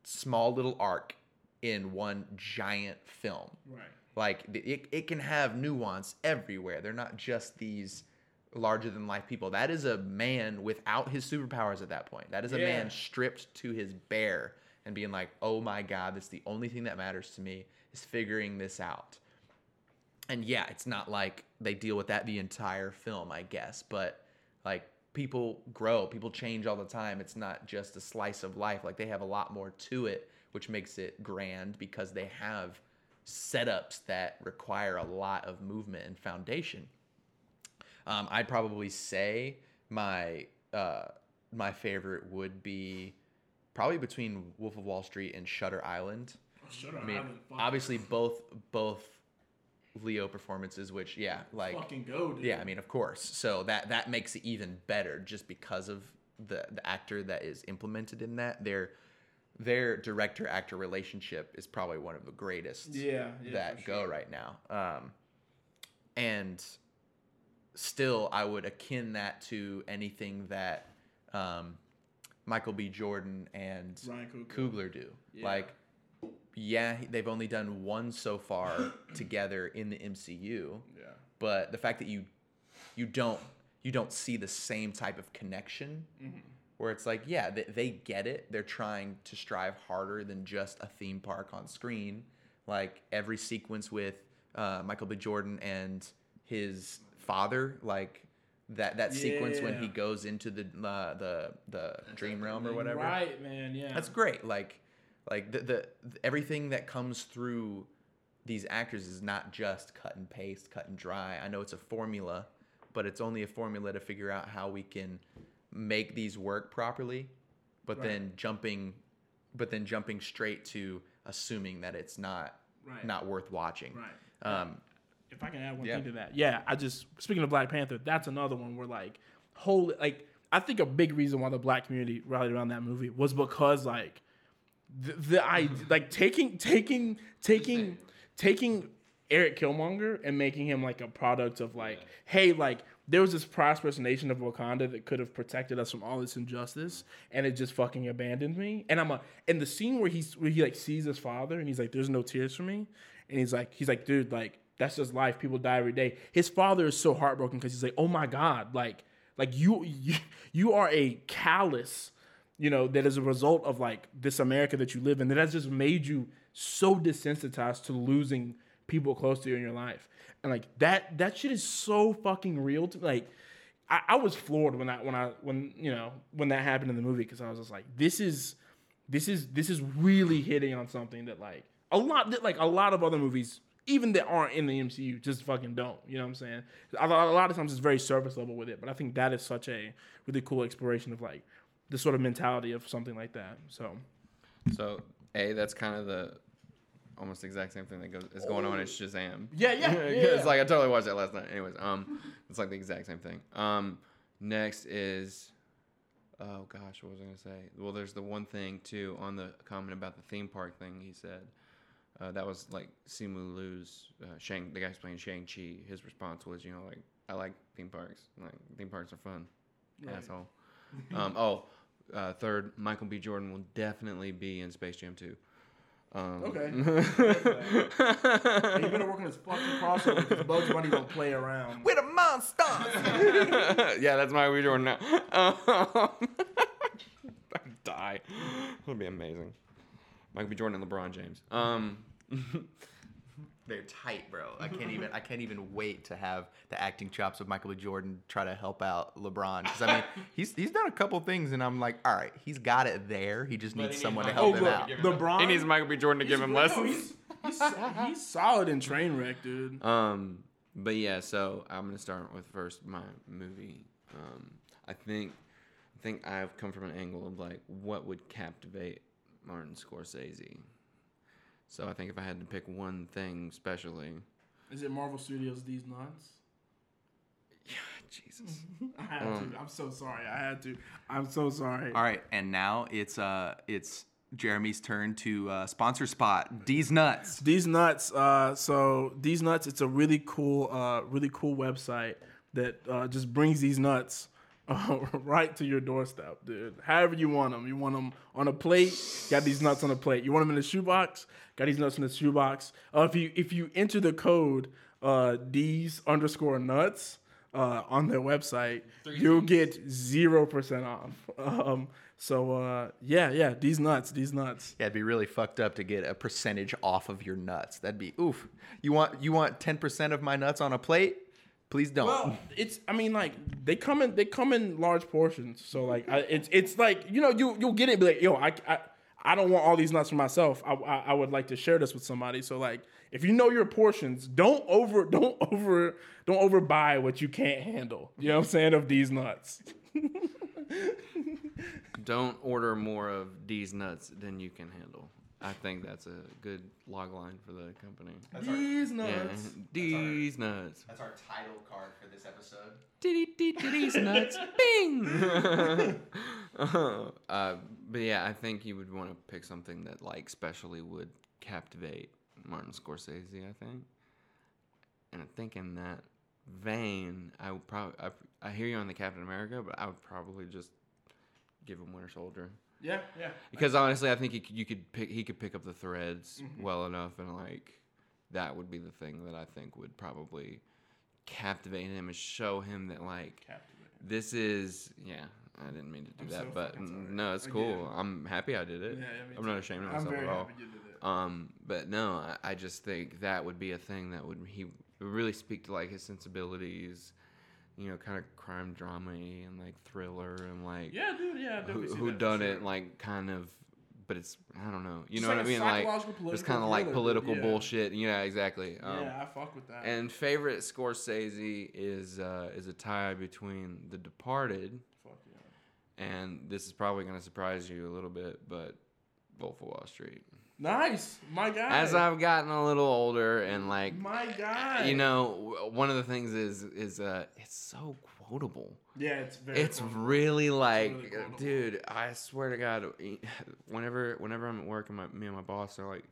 small little arc in one giant film. Right. Like it, it can have nuance everywhere. They're not just these larger than life people. That is a man without his superpowers at that point. That is a Yeah. man stripped to his bare and being like, "Oh my god, this the only thing that matters to me is figuring this out." And yeah, it's not like they deal with that the entire film, I guess, but like people grow, people change all the time. It's not just a slice of life. Like they have a lot more to it, which makes it grand because they have setups that require a lot of movement and foundation. Um, I'd probably say my uh, my favorite would be probably between Wolf of Wall Street and Shutter Island. Shut up. I mean, obviously both both Leo performances, which yeah, like fucking go, dude. yeah, I mean, of course. So that that makes it even better just because of the the actor that is implemented in that. Their their director actor relationship is probably one of the greatest Yeah, yeah, that for go right now. Um, and still, I would akin that to anything that um, Michael B. Jordan and Ryan Coogler. Coogler do. Yeah. Like, yeah, they've only done one so far together in the MCU Yeah. but the fact that you you don't you don't see the same type of connection Mm-hmm. where it's like yeah they, they get it they're trying to strive harder than just a theme park on screen like every sequence with uh, michael b jordan and his father, like that that sequence when he goes into the uh, the the dream realm or whatever. Right, man. Yeah. That's great. Like, like the, the everything that comes through these actors is not just cut and paste, cut and dry. I know it's a formula, but it's only a formula to figure out how we can make these work properly. But Right. then jumping, but then jumping straight to assuming that it's not Right. not worth watching. Right. Um, if I can add one Yeah. thing to that, yeah, I just speaking of Black Panther, that's another one where like, holy, like I think a big reason why the black community rallied around that movie was because like, the, the I like taking taking taking taking Eric Killmonger and making him like a product of like, hey, like there was this prosperous nation of Wakanda that could have protected us from all this injustice, and it just fucking abandoned me. And I'm a and the scene where he's where he like sees his father and he's like, "There's no tears for me," and he's like, he's like, dude, like that's just life. People die every day. His father is so heartbroken because he's like, oh my god, like like you you, you are a callous you know, that is a result of like this America that you live in that has just made you so desensitized to losing people close to you in your life. And like that that shit is so fucking real to like I, I was floored when I when I when you know when that happened in the movie because I was just like this is this is this is really hitting on something that like a lot that like a lot of other movies even that aren't in the MCU just fucking don't. You know what I'm saying? A lot, of times it's very surface level with it, but I think that is such a really cool exploration of like the sort of mentality of something like that. So So a that's kind of the almost exact same thing that goes is going on in Shazam. Yeah, yeah, yeah, it's like I totally watched that last night. Anyways, um, it's like the exact same thing. Um, next is, oh gosh, what was I gonna say? Well, there's the one thing too on the comment about the theme park thing. He said. Uh, that was like Simu Liu's uh, Shang. The guy who's playing Shang Chi. His response was, you know, like I like theme parks. Like theme parks are fun. Right. Asshole. um, oh, uh, third, Michael B. Jordan will definitely be in Space Jam 2. Um, Okay. and you better work on this fucking crossover because Bugs Bunny don't play around. We're the monsters. yeah, that's Michael B. Jordan now. Um, I'd die. It would be amazing. Michael B. Jordan and LeBron James. Um, They're tight, bro. I can't even. I can't even wait to have the acting chops of Michael B. Jordan try to help out LeBron. Because I mean, he's he's done a couple things, and I'm like, all right, he's got it there. He just But needs he someone to needs help Oh, him look, out. LeBron. he needs Michael B. Jordan to give him lessons. He's, he's, he's solid in Trainwreck, dude. Um, but yeah, so I'm gonna start with first my movie. Um, I think, I think I've come from an angle of like what would captivate Martin Scorsese. So I think if I had to pick one thing, especially, Is it Marvel Studios These Nuts? yeah, Jesus. I had Um, to. I'm so sorry. I had to. I'm so sorry. All right, and now it's uh it's Jeremy's turn to uh, sponsor spot. These nuts. These nuts. Uh, so these nuts. It's a really cool, uh, really cool website that uh, just brings these nuts uh, right to your doorstep, dude. However you want them. You want them on a plate. Got these nuts on a plate. You want them in a shoebox. Got these nuts in the shoebox. Uh, if you if you enter the code uh, D's underscore nuts uh, on their website, you'll get zero percent off. Um, so uh, yeah, yeah, these nuts, these nuts. Yeah, it'd be really fucked up to get a percentage off of your nuts. That'd be oof. You want you want ten percent of my nuts on a plate? Please don't. Well, it's. I mean, like they come in. They come in large portions. So like, I, it's. It's like you know, you you'll get it. Be like, yo, I, I, I don't want all these nuts for myself. I, I, I would like to share this with somebody. So like, if you know your portions, don't over, don't over, don't overbuy what you can't handle. You know what I'm saying of these nuts. Don't order more of these nuts than you can handle. I think that's a good log line for the company. These Yeah, nuts. D's nuts. That's our title card for this episode. Diddy, Diddy's nuts. Bing. uh, but yeah, I think you would want to pick something that like specially would captivate Martin Scorsese. I think, and I think in that vein, I would probably I, I hear you on the Captain America, but I would probably just give him Winter Soldier. Yeah, yeah. Because honestly, I think he could, you could pick he could pick up the threads well enough, and like that would be the thing that I think would probably captivate him and show him that like Captivate. this is yeah. I didn't mean to do I'm that, so but no, it's cool. I'm happy I did it. Yeah, I'm not ashamed of myself at all. happy you did it. Um, but no, I, I just think that would be a thing that would he would really speak to like his sensibilities. You know, kind of crime drama and like thriller and like Yeah, dude. Yeah, who, who done sure. it like kind of but it's I don't know. You Just know like what I mean? Like it's kind of like political yeah. bullshit. Yeah, exactly. Um, yeah, I fuck with that. And favorite Scorsese is uh, is a tie between The Departed fuck yeah. and this is probably going to surprise you a little bit, but Wolf of Wall Street. Nice, my guy. As I've gotten a little older and like my guy. you know, one of the things is is uh it's so quotable. Yeah, it's very. It's cool. really like, really dude, I swear to God, whenever whenever I'm at work and my me and my boss are like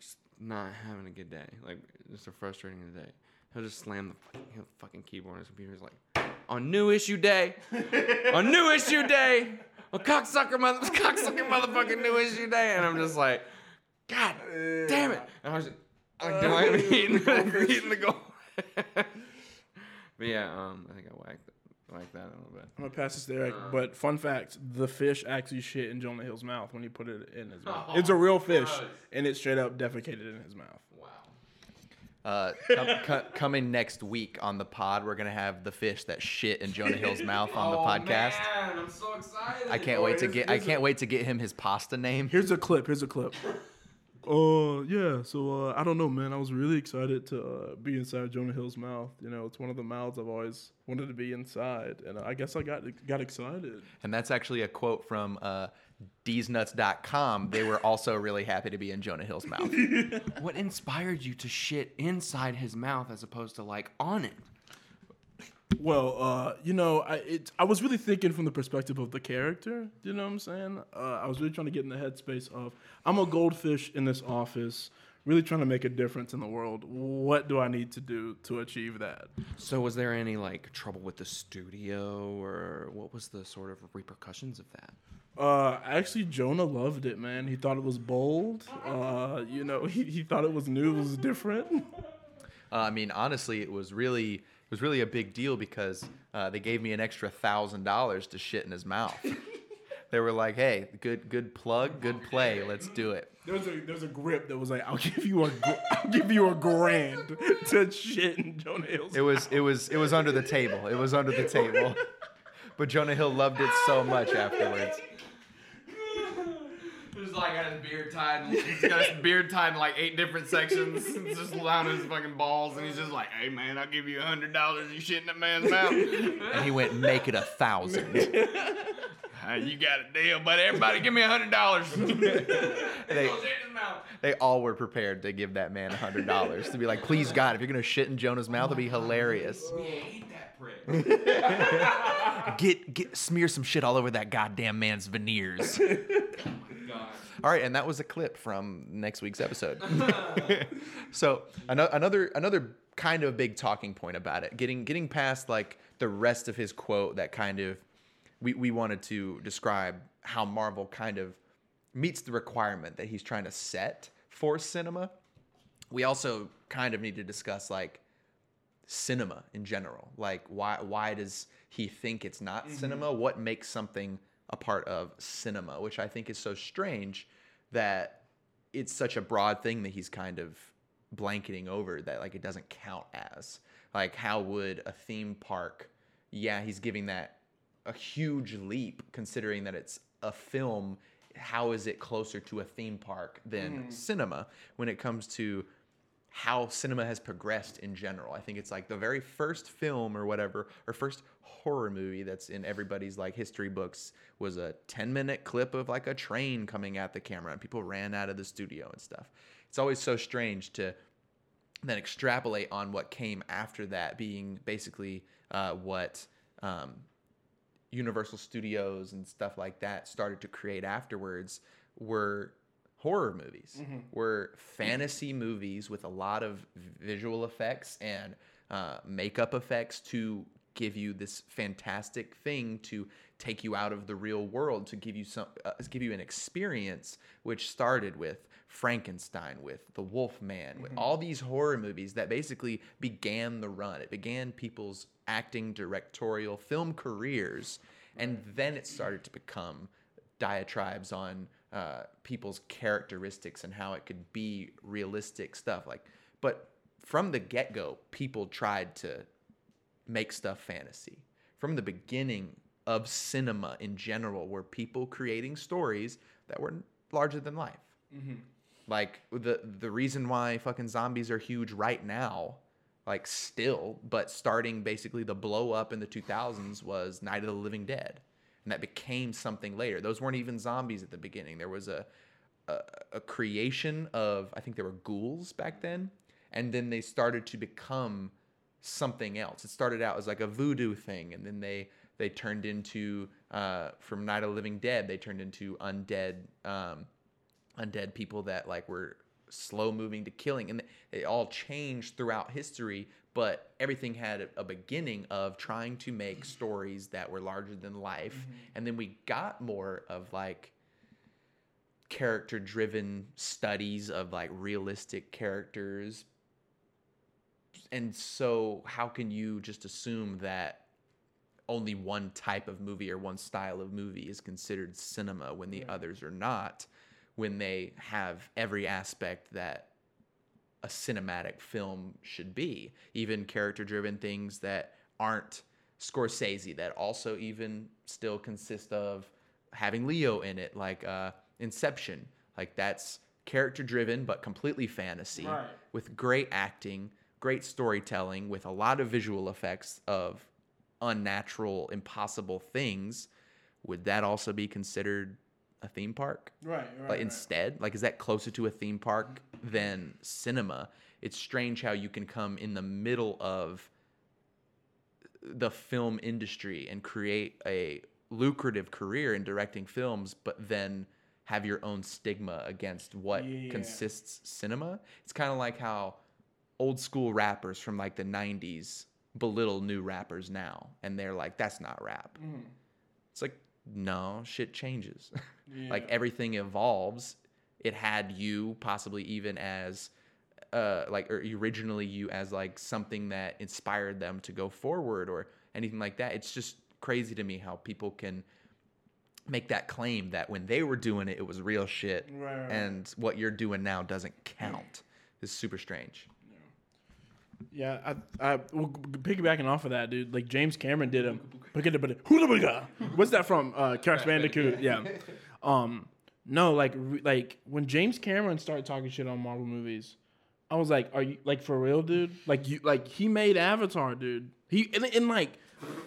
just not having a good day, like just a frustrating day, he'll just slam the fucking, fucking keyboard on his computer. He's like, on new issue day, on new issue day, on cocksucker mother, cocksucker motherfucking new issue day, and I'm just like, God damn it! And I was, like, do I eating, eating the goal? but yeah, um, I think I whacked whacked that a little bit. I'm gonna pass this to Eric, but fun fact: the fish actually shit in Jonah Hill's mouth when he put it in his mouth. Oh, it's a real fish, gross. and it straight up defecated in his mouth. Wow. Uh, com- co- coming next week on the pod, we're gonna have the fish that shit in Jonah Hill's mouth on the podcast. Oh, Man, I'm so excited. I can't Oh, wait to get. I can't wait to get him his pasta name. Here's a clip. Here's a clip. Uh, yeah. So uh, I don't know, man. I was really excited to uh, be inside Jonah Hill's mouth. You know, it's one of the mouths I've always wanted to be inside, and I guess I got got excited. And that's actually a quote from uh, Deesnuts.com. They were also really happy to be in Jonah Hill's mouth. What inspired you to shit inside his mouth as opposed to like on it? Well, uh, you know, I it, I was really thinking from the perspective of the character. You know what I'm saying? Uh, I was really trying to get in the headspace of I'm a goldfish in this office, really trying to make a difference in the world. What do I need to do to achieve that? So was there any like trouble with the studio or what was the sort of repercussions of that? Uh, actually, Jonah loved it, man. He thought it was bold. Uh, you know, he, he thought it was new, it was different. Uh, I mean, honestly, it was really was really a big deal because uh, they gave me an extra thousand dollars to shit in his mouth. they were like, "Hey, good good plug, good play. Let's do it." There was a there was a grip that was like, I'll give you a I'll give you a grand to shit in Jonah Hill's. It was it was it was under the table. It was under the table. But Jonah Hill loved it so much afterwards. He's like got his beard tied. He's got his beard tied in like eight different sections. It's just down his fucking balls, and he's just like, "Hey man, I'll give you a hundred dollars. You shit in that man's mouth. And he went, "Make it a thousand. Ah, you got a deal, but everybody give me a hundred dollars. They they all were prepared to give that man a hundred dollars to be like, "Please God, if you're gonna shit in Jonah's mouth, it'll be hilarious. We hate that prick. Get get smear some shit all over that goddamn man's veneers." God. All right, and that was a clip from next week's episode. so another another kind of big talking point about it, getting getting past like the rest of his quote that kind of we, we wanted to describe how Marvel kind of meets the requirement that he's trying to set for cinema. We also kind of need to discuss like cinema in general. Like why why does he think it's not mm-hmm. cinema? What makes something a part of cinema, which I think is so strange that it's such a broad thing that he's kind of blanketing over that like it doesn't count as. Like how would a theme park yeah, he's giving that a huge leap considering that it's a film. How is it closer to a theme park than mm. cinema when it comes to how cinema has progressed in general. I think it's like the very first film or whatever, or first horror movie that's in everybody's like history books was a 10 minute clip of like a train coming at the camera and people ran out of the studio and stuff. It's always so strange to then extrapolate on what came after that being basically uh, what um, Universal Studios and stuff like that started to create afterwards were horror movies, were fantasy movies with a lot of visual effects and uh, makeup effects to give you this fantastic thing to take you out of the real world to give you some uh, give you an experience which started with Frankenstein with the Wolf Man with all these horror movies that basically began the run. It began people's acting directorial film careers and then it started to become diatribes on uh, people's characteristics and how it could be realistic stuff like but from the get go, people tried to make stuff fantasy. From the beginning of cinema in general, were people creating stories that were larger than life. Like the the reason why fucking zombies are huge right now, like still, but starting basically the blow up in the 2000s was Night of the Living Dead, and that became something later. Those weren't even zombies at the beginning. There was a a, a creation of I think there were ghouls back then, and then they started to become something else. It started out as like a voodoo thing, and then they they turned into uh, from Night of the Living Dead. They turned into undead um, undead people that like were slow moving to killing, and they all changed throughout history. But everything had a, beginning of trying to make mm-hmm. stories that were larger than life, mm-hmm. and then we got more of like character driven studies of like realistic characters. And so how can you just assume that only one type of movie or one style of movie is considered cinema when the others are not when they have every aspect that a cinematic film should be. Even character driven things that aren't Scorsese that also even still consist of having Leo in it like uh Inception. Like that's character driven but completely fantasy Right. with great acting, great storytelling, with a lot of visual effects of unnatural, impossible things, would that also be considered a theme park? Right, right. Like right. instead, like is that closer to a theme park than cinema? It's strange how you can come in the middle of the film industry and create a lucrative career in directing films, but then have your own stigma against what Yeah. consists cinema. It's kind of like how old school rappers from like the 90s belittle new rappers now and they're like that's not rap. Mm. It's like no, shit changes. like everything evolves. It had you possibly even as uh like or originally you as like something that inspired them to go forward or anything like that. It's just crazy to me how people can make that claim that when they were doing it it was real shit right, and what you're doing now doesn't count. It's super strange. Yeah, I, I, well, piggybacking off of that, dude. Like James Cameron did a, Hula What's that from? Uh, Crash Bandicoot. Yeah. Um, no, like, like when James Cameron started talking shit on Marvel movies, I was like, are you like for real, dude? Like you, like he made Avatar, dude. He and, and like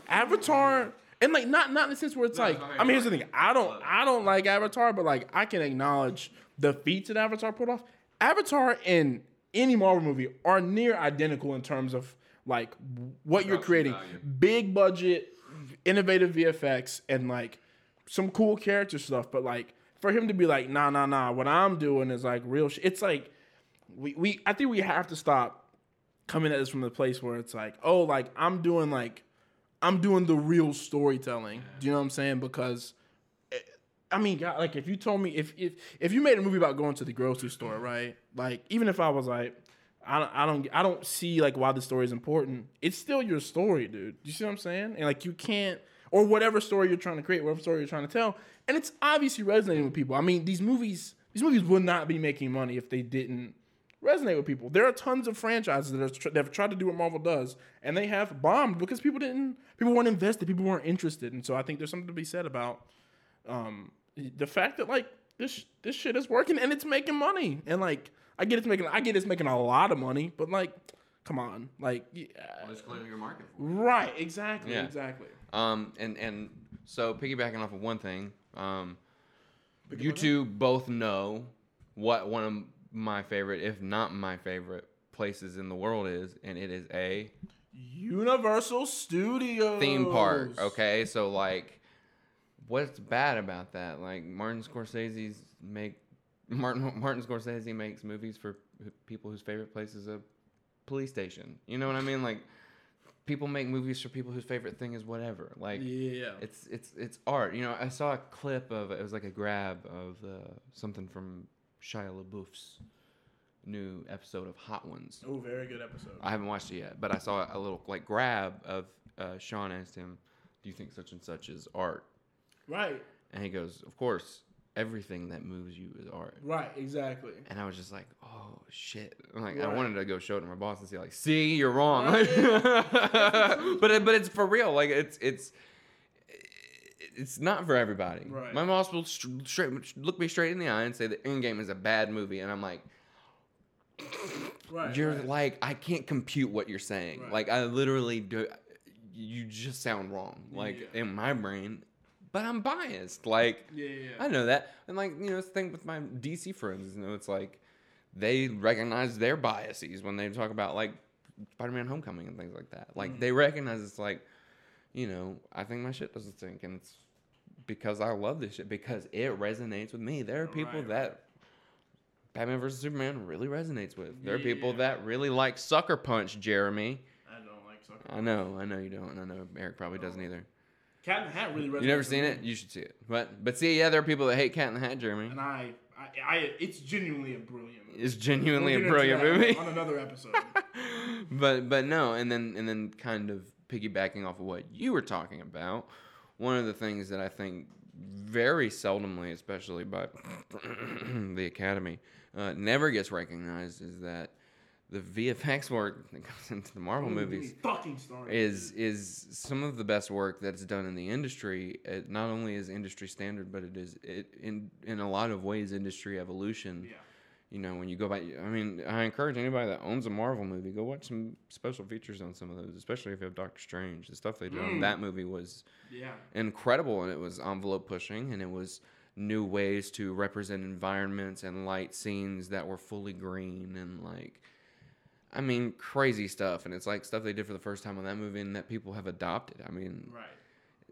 Avatar. And like not not in the sense where it's like I mean here's the thing I don't I don't like Avatar but like I can acknowledge the feats that Avatar put off. Avatar and any Marvel movie are near identical in terms of like what you're creating. value. Big budget, innovative VFX, and like some cool character stuff. But like for him to be like, nah, nah, nah, what I'm doing is like real shit. It's like we, we I think we have to stop coming at this from the place where it's like, oh, like I'm doing like I'm doing the real storytelling. Do you know what I'm saying? Because I mean, God, like if you told me if if if you made a movie about going to the grocery store, right? Like even if I was like, I don't I don't I don't see like why the story is important. It's still your story, dude. You see what I'm saying? And like you can't or whatever story you're trying to create, whatever story you're trying to tell, and it's obviously resonating with people. I mean, these movies these movies would not be making money if they didn't resonate with people. There are tons of franchises that, tr- that have tried to do what Marvel does, and they have bombed because people didn't, people weren't invested, people weren't interested, and so I think there's something to be said about um, the fact that like this this shit is working and it's making money, and like I get it's making I get it's making a lot of money, but like, come on, like, yeah, Well, there's clearly your market for right, exactly, Yeah. exactly. Um, and and so piggybacking off of one thing, um, Pick you another? two both know what one of my favorite, if not my favorite, places in the world is, and it is a Universal Studios theme park. Okay, so like, what's bad about that? Like Martin Scorsese's make Martin Martin Scorsese makes movies for people whose favorite place is a police station. You know what I mean? Like, people make movies for people whose favorite thing is whatever. Like, Yeah, it's it's it's art. You know, I saw a clip of it was like a grab of uh, something from Shia LaBeouf's new episode of Hot Ones. oh, very good episode. I haven't watched it yet, but I saw a little like grab of uh, Sean asked him, "Do you think such and such is art?" Right, And he goes, "Of course, everything that moves you is art." right, exactly. And I was just like, "Oh shit. Like I wanted to go show it to my boss and see like, see, you're wrong. Right. but it, but it's for real. Like it's it's it's not for everybody. Right. My boss will straight look me straight in the eye and say the Endgame is a bad movie, and I'm like, Right. you're right. like I can't compute what you're saying. Right. Like I literally do. You just sound wrong. Like Yeah. in my brain, but I'm biased. Like Yeah, yeah. I know that, and like you know, it's the thing with my DC friends. You know, it's like they recognize their biases when they talk about like Spider-Man: Homecoming and things like that. Like Mm. they recognize it's like, you know, I think my shit doesn't stink, and it's because I love this shit because it resonates with me. There are people Right, that Batman vs Superman really resonates with. There are people Yeah. that really like Sucker Punch, Jeremy. I don't like soccer. I know, I know you don't. and I know Eric probably doesn't either. Cat in the Hat really resonates. You never seen it? You should see it. But but see, yeah, there are people that hate Cat in the Hat, Jeremy. And I, I, I, it's genuinely a brilliant movie. It's genuinely We'll a into brilliant that movie. on another episode. but but no, and then and then kind of piggybacking off of what you were talking about, one of the things that I think very seldomly, especially by the Academy, uh, never gets recognized is that the VFX work that goes into the Marvel Don't get me movies fucking is is some of the best work that's done in the industry. It not only is industry standard, but it is it in in a lot of ways industry evolution yeah. you know, when you go back, I mean, I encourage anybody that owns a Marvel movie, go watch some special features on some of those, especially if you have Doctor Strange. The stuff they did on Mm. that movie was Yeah. incredible, and it was envelope pushing, and it was new ways to represent environments and light scenes that were fully green and like. I mean, crazy stuff, and it's like stuff they did for the first time on that movie, and that people have adopted. I mean, Right.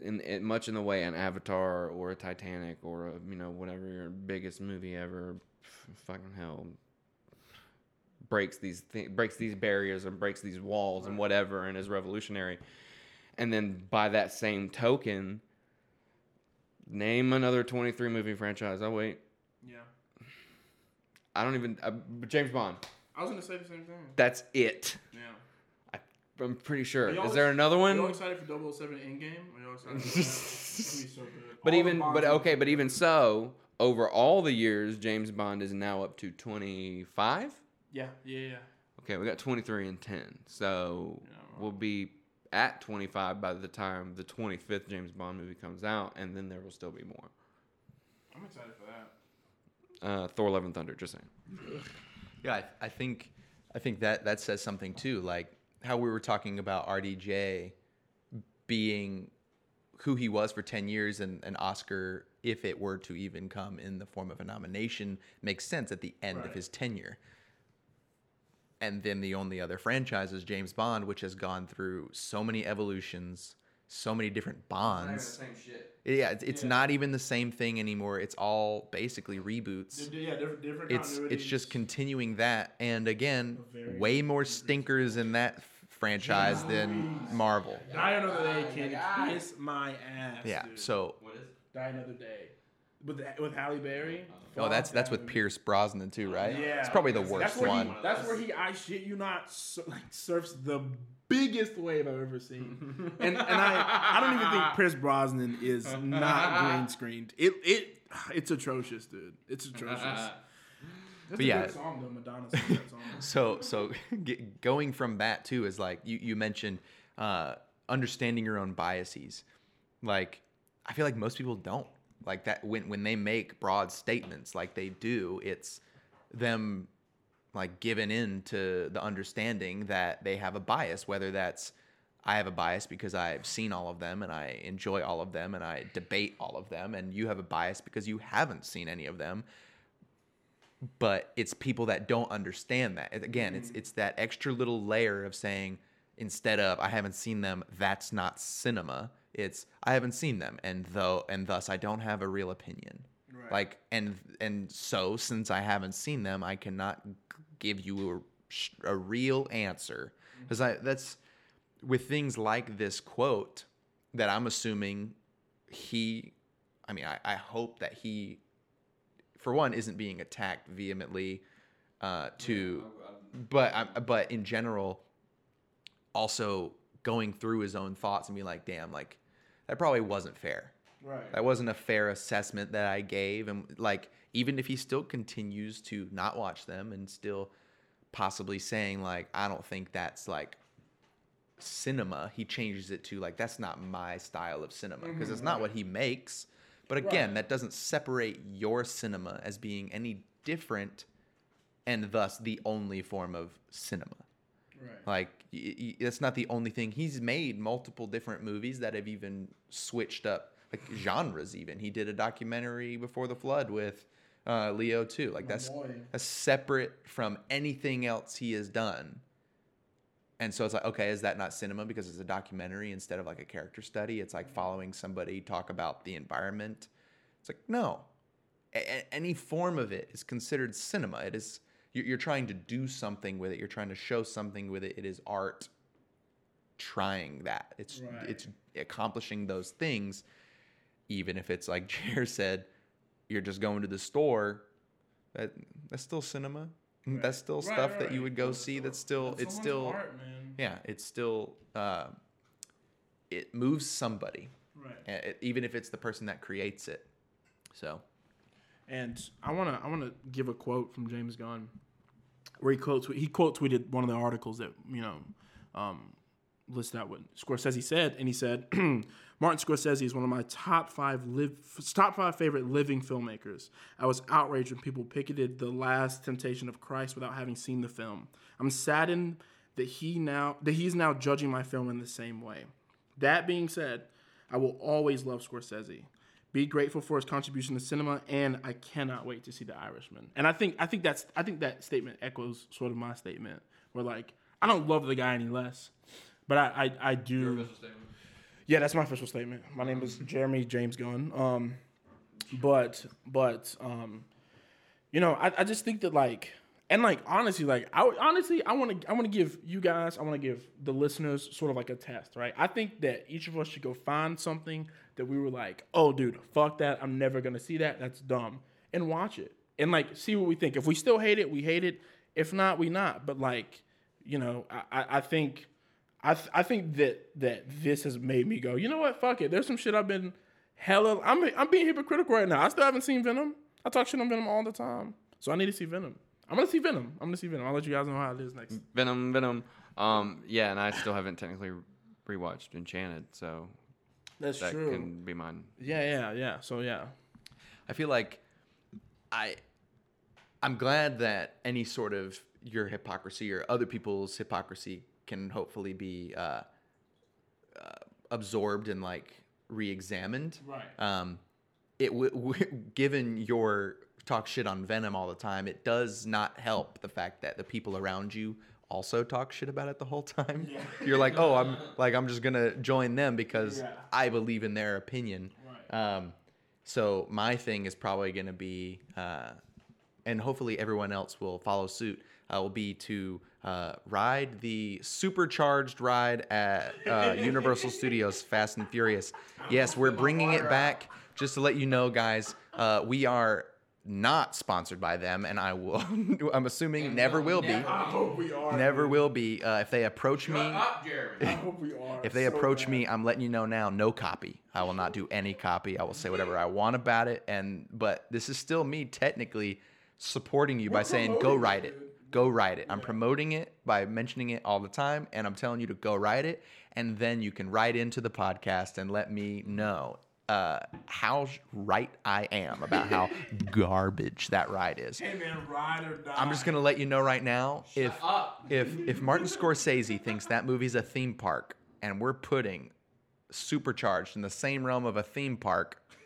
in, in much in the way an Avatar or a Titanic or a you know whatever your biggest movie ever, fucking hell, breaks these th- breaks these barriers and breaks these walls and whatever and is revolutionary, and then by that same token, name another twenty three movie franchise. Oh wait, Yeah. I don't even uh, James Bond. I was gonna say the same thing. That's it. Yeah. I'm pretty sure. Is there another Are y'all one? excited for 007 Endgame? Are y'all excited for that? It's gonna be so good. But All the even, Bonds but are- okay, but even so, over all the years, James Bond is now up to twenty five. Yeah. Yeah. Yeah. Okay, we got twenty three and ten, so Yeah. we'll be at twenty five by the time the twenty fifth James Bond movie comes out, and then there will still be more. I'm excited for that. Uh, Thor: Love and Thunder. Just saying. Yeah, I, I think I think that that says something too. Like how we were talking about RDJ being who he was for 10 years and an Oscar if it were to even come in the form of a nomination makes sense at the end of his tenure. And then the only other franchise is James Bond, which has gone through so many evolutions, so many different bonds. shit. Yeah, it's, it's Yeah. not even the same thing anymore. It's all basically reboots Yeah. Different. Different. it's it's just continuing that and again way more stinkers in that f- franchise than marvel Die Another Day ah, can kiss my ass. yeah dude. so What is? Die Another Day with with Halle Berry. oh that's that's with pierce brosnan too right Yeah, it's probably the That's worst where one He, that's where he, I shit you not, sur- like surfs the biggest wave I've ever seen, and and I I don't even think Pierce Brosnan is not green screened. It it it's atrocious, dude. It's atrocious. That's But a yeah. good song though. Madonna song. so so g- going from that too is like you you mentioned uh understanding your own biases like i feel like most people don't like that when when they make broad statements like they do it's them like given in to the understanding that they have a bias whether that's i have a bias because i've seen all of them and i enjoy all of them and i debate all of them and you have a bias because you haven't seen any of them but it's people that don't understand that. Again, it's mm-hmm. it's that extra little layer of saying instead of I haven't seen them, that's not cinema. It's I haven't seen them, and though and thus I don't have a real opinion. Right. Like and and so since I haven't seen them, I cannot give you a, a real answer because I that's with things like this quote that I'm assuming he. I mean, I, I hope that he for one, isn't being attacked vehemently. Uh, to, but I, but in general, also going through his own thoughts and be like, damn, like that probably wasn't fair. right. That wasn't a fair assessment that I gave, and like even if he still continues to not watch them and still possibly saying like I don't think that's like cinema. He changes it to like that's not my style of cinema because it's not mm-hmm. what he makes. But again, Right. that doesn't separate your cinema as being any different and thus the only form of cinema. Right. Like y- y- that's not the only thing. He's made multiple different movies that have even switched up like genres. Even he did a documentary before the flood with uh, Leo too. Like that's that's separate from anything else he has done. And so it's like, okay, is that not cinema because it's a documentary instead of like a character study? It's like following somebody talk about the environment. It's like no, a- a- any form of it is considered cinema. It is you're, you're trying to do something with it. You're trying to show something with it. It is art. Trying that. It's Right. it's accomplishing those things, even if it's like Jer said, you're just going to the store. That that's still cinema. That's still Right, stuff right, that you would go see. That's still That's it's still art, man. yeah. It's still uh, it moves somebody, Right. even if it's the person that creates it. So And I wanna I wanna give a quote from James Gunn, where he quotes he quote tweeted one of the articles that you know um, lists out what Scorsese said, and he said Martin Scorsese is one of my top five live top five favorite living filmmakers. I was outraged when people picketed The Last Temptation of Christ without having seen the film. I'm saddened that he now that he's now judging my film in the same way. That being said, I will always love Scorsese. Be grateful for his contribution to cinema, and I cannot wait to see The Irishman. And I think I think that's I think that statement echoes sort of my statement, where like I don't love the guy any less, but I I, I do. Yeah, that's my official statement. My name is Jeremy James Gunn. Um, but but um, you know, I, I just think that like and like honestly, like I honestly I want to I want to give you guys I want to give the listeners sort of like a test, right? I think that each of us should go find something that we were like, oh, dude, fuck that, I'm never gonna see that, that's dumb, and watch it and like see what we think. If we still hate it, we hate it. If not, we not. But like, you know, I I, I think. I, th- I think that that this has made me go. You know what? Fuck it. There's some shit I've been hella. I'm I'm being hypocritical right now. I still haven't seen Venom. I talk shit on Venom all the time, so I need to see Venom. I'm gonna see Venom. I'm gonna see Venom. I'll let you guys know how it is next. Venom, Venom. Um, yeah, and I still haven't technically rewatched Enchanted, so That's that can be mine. Yeah, yeah, yeah. So yeah, I feel like I I'm glad that any sort of your hypocrisy or other people's hypocrisy can hopefully be uh, uh, absorbed and like re-examined. Right. Um, it w- w- given your talk shit on Venom all the time, it does not help the fact that the people around you also talk shit about it the whole time. Yeah. You're like, oh, I'm like I'm just gonna join them because Yeah. I believe in their opinion. Right. Um, so my thing is probably to be, uh, and hopefully everyone else will follow suit. Uh, will be to uh, ride the supercharged ride at uh, Universal Studios Fast and Furious. Yes, we're bringing it back. Just to let you know, guys, uh, we are not sponsored by them, and I will. I'm assuming never will be. I hope we are. Never will be. Uh, if they approach me, I hope we are. if they so approach bad. me, I'm letting you know now, no copy. I will not do any copy. I will say whatever I want about it. And but this is still me technically supporting you by saying go promoting write it, it. dude. Go write it. I'm promoting it by mentioning it all the time and I'm telling you to go write it and then you can write into the podcast and let me know uh, how right I am about how garbage that ride is. hey man, ride or die. I'm just gonna let you know right now if if if Martin Scorsese thinks that movie's a theme park and we're putting supercharged in the same realm of a theme park,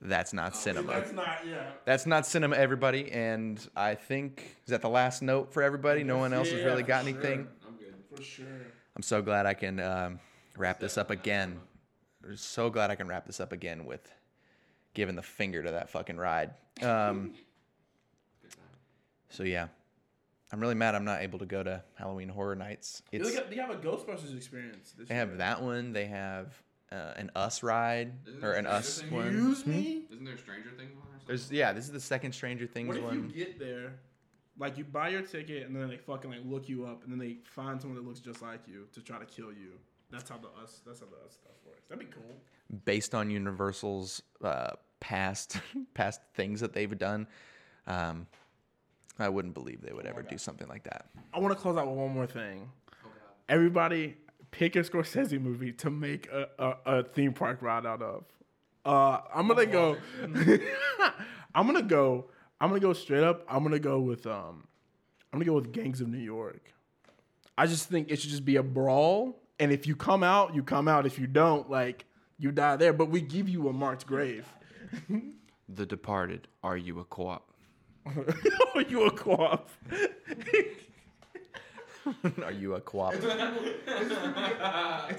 that's not cinema. That's not. Yeah. That's not cinema, everybody. And I think is that the last note for everybody. No one else has really got for anything. I'm good. For sure. I'm so glad I can um, wrap this up again. So glad I can wrap this up again with giving the finger to that fucking ride. Um, so yeah, I'm really mad I'm not able to go to Halloween Horror Nights. They, It's they have a Ghostbusters experience. This they year. have that one. They have uh, an Us ride Isn't or there an Stranger Us Things? one. Excuse me. Isn't there Stranger Things one or something? There's yeah, this is the second Stranger Things What if you one. get there, like you buy your ticket and then they fucking like look you up and then they find someone that looks just like you to try to kill you? That's how the us. That's how the us stuff works. That'd be cool. based on Universal's uh, past past things that they've done. Um, I wouldn't believe they would ever do something like that. I want to close out with one more thing. Everybody, pick a Scorsese movie to make a, a, a theme park ride out of. Uh, I'm gonna go. I'm gonna go. I'm gonna go straight up. I'm gonna go with um. I'm gonna go with Gangs of New York. I just think it should just be a brawl, and if you come out, you come out. If you don't, like you die there. But we give you a marked grave. The Departed. Are you a co-op? Are you a co-op? Are you a co-op? It's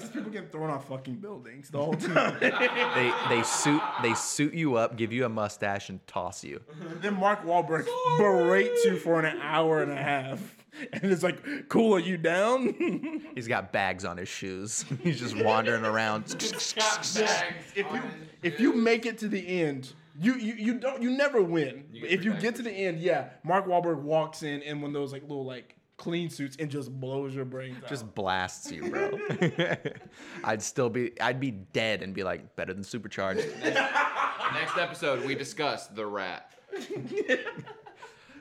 just people get thrown off fucking buildings the whole time. they they suit they suit you up, give you a mustache, and toss you. then Mark Wahlberg berates you for an hour and a half. And it's like, cool, are you down? He's got bags on his shoes. He's just wandering around. if you if you make it to the end, you you, you don't you never win. get if you get to the end, yeah, Mark Wahlberg walks in in one of those like little like clean suits and just blows your brains out. just blasts you, bro. I'd still be I'd be dead and be like better than supercharged. Next episode, we discuss the rat.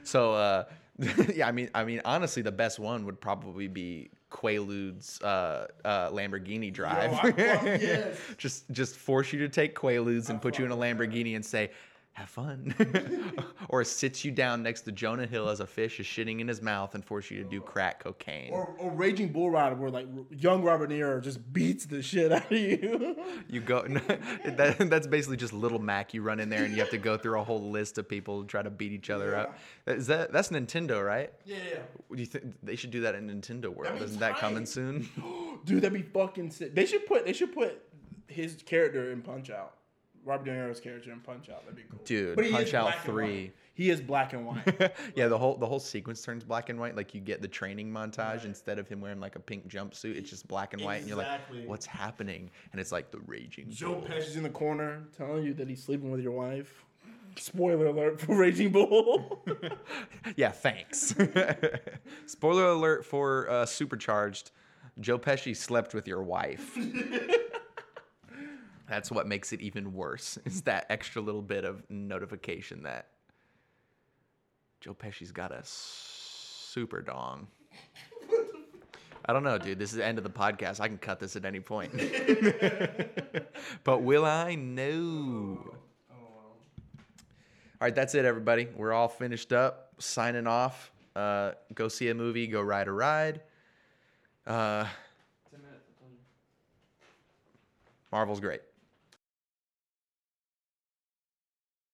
So uh yeah, I mean I mean honestly the best one would probably be Quaalude's uh, uh, Lamborghini drive. I- yes. just just force you to take Quaaludes and put you in a Lamborghini and say, have fun. or sits you down next to Jonah Hill as a fish is shitting in his mouth and force you to do crack cocaine. or, or Raging Bull Rider, where like young Robert De Niro just beats the shit out of you. You go. that, that's basically just Little Mac. You run in there and you have to go through a whole list of people to try to beat each other up. Is that that's Nintendo, right? yeah, yeah. Do you think they should do that in Nintendo World? Isn't that coming soon? Dude, that'd be fucking sick. They should put they should put his character in Punch Out. Robert De Niro's character in Punch Out. That'd be cool. Dude, But Punch Out 3. He is black and white. yeah, the whole the whole sequence turns black and white. Like you get the training montage instead of him wearing like a pink jumpsuit, it's just black and white, and you're like, "What's happening?" And it's like the raging. Joe bull. Pesci's in the corner telling you that he's sleeping with your wife. Spoiler alert for Raging Bull. Yeah, thanks. Spoiler alert for uh, Supercharged. Joe Pesci slept with your wife. That's what makes it even worse. Is that extra little bit of notification that Joe Pesci's got a super dong. I don't know, dude. This is the end of the podcast. I can cut this at any point. but will I? No. All right, that's it, everybody. We're all finished up. Signing off. Uh, go see a movie. Go ride a ride. Uh, Marvel's great.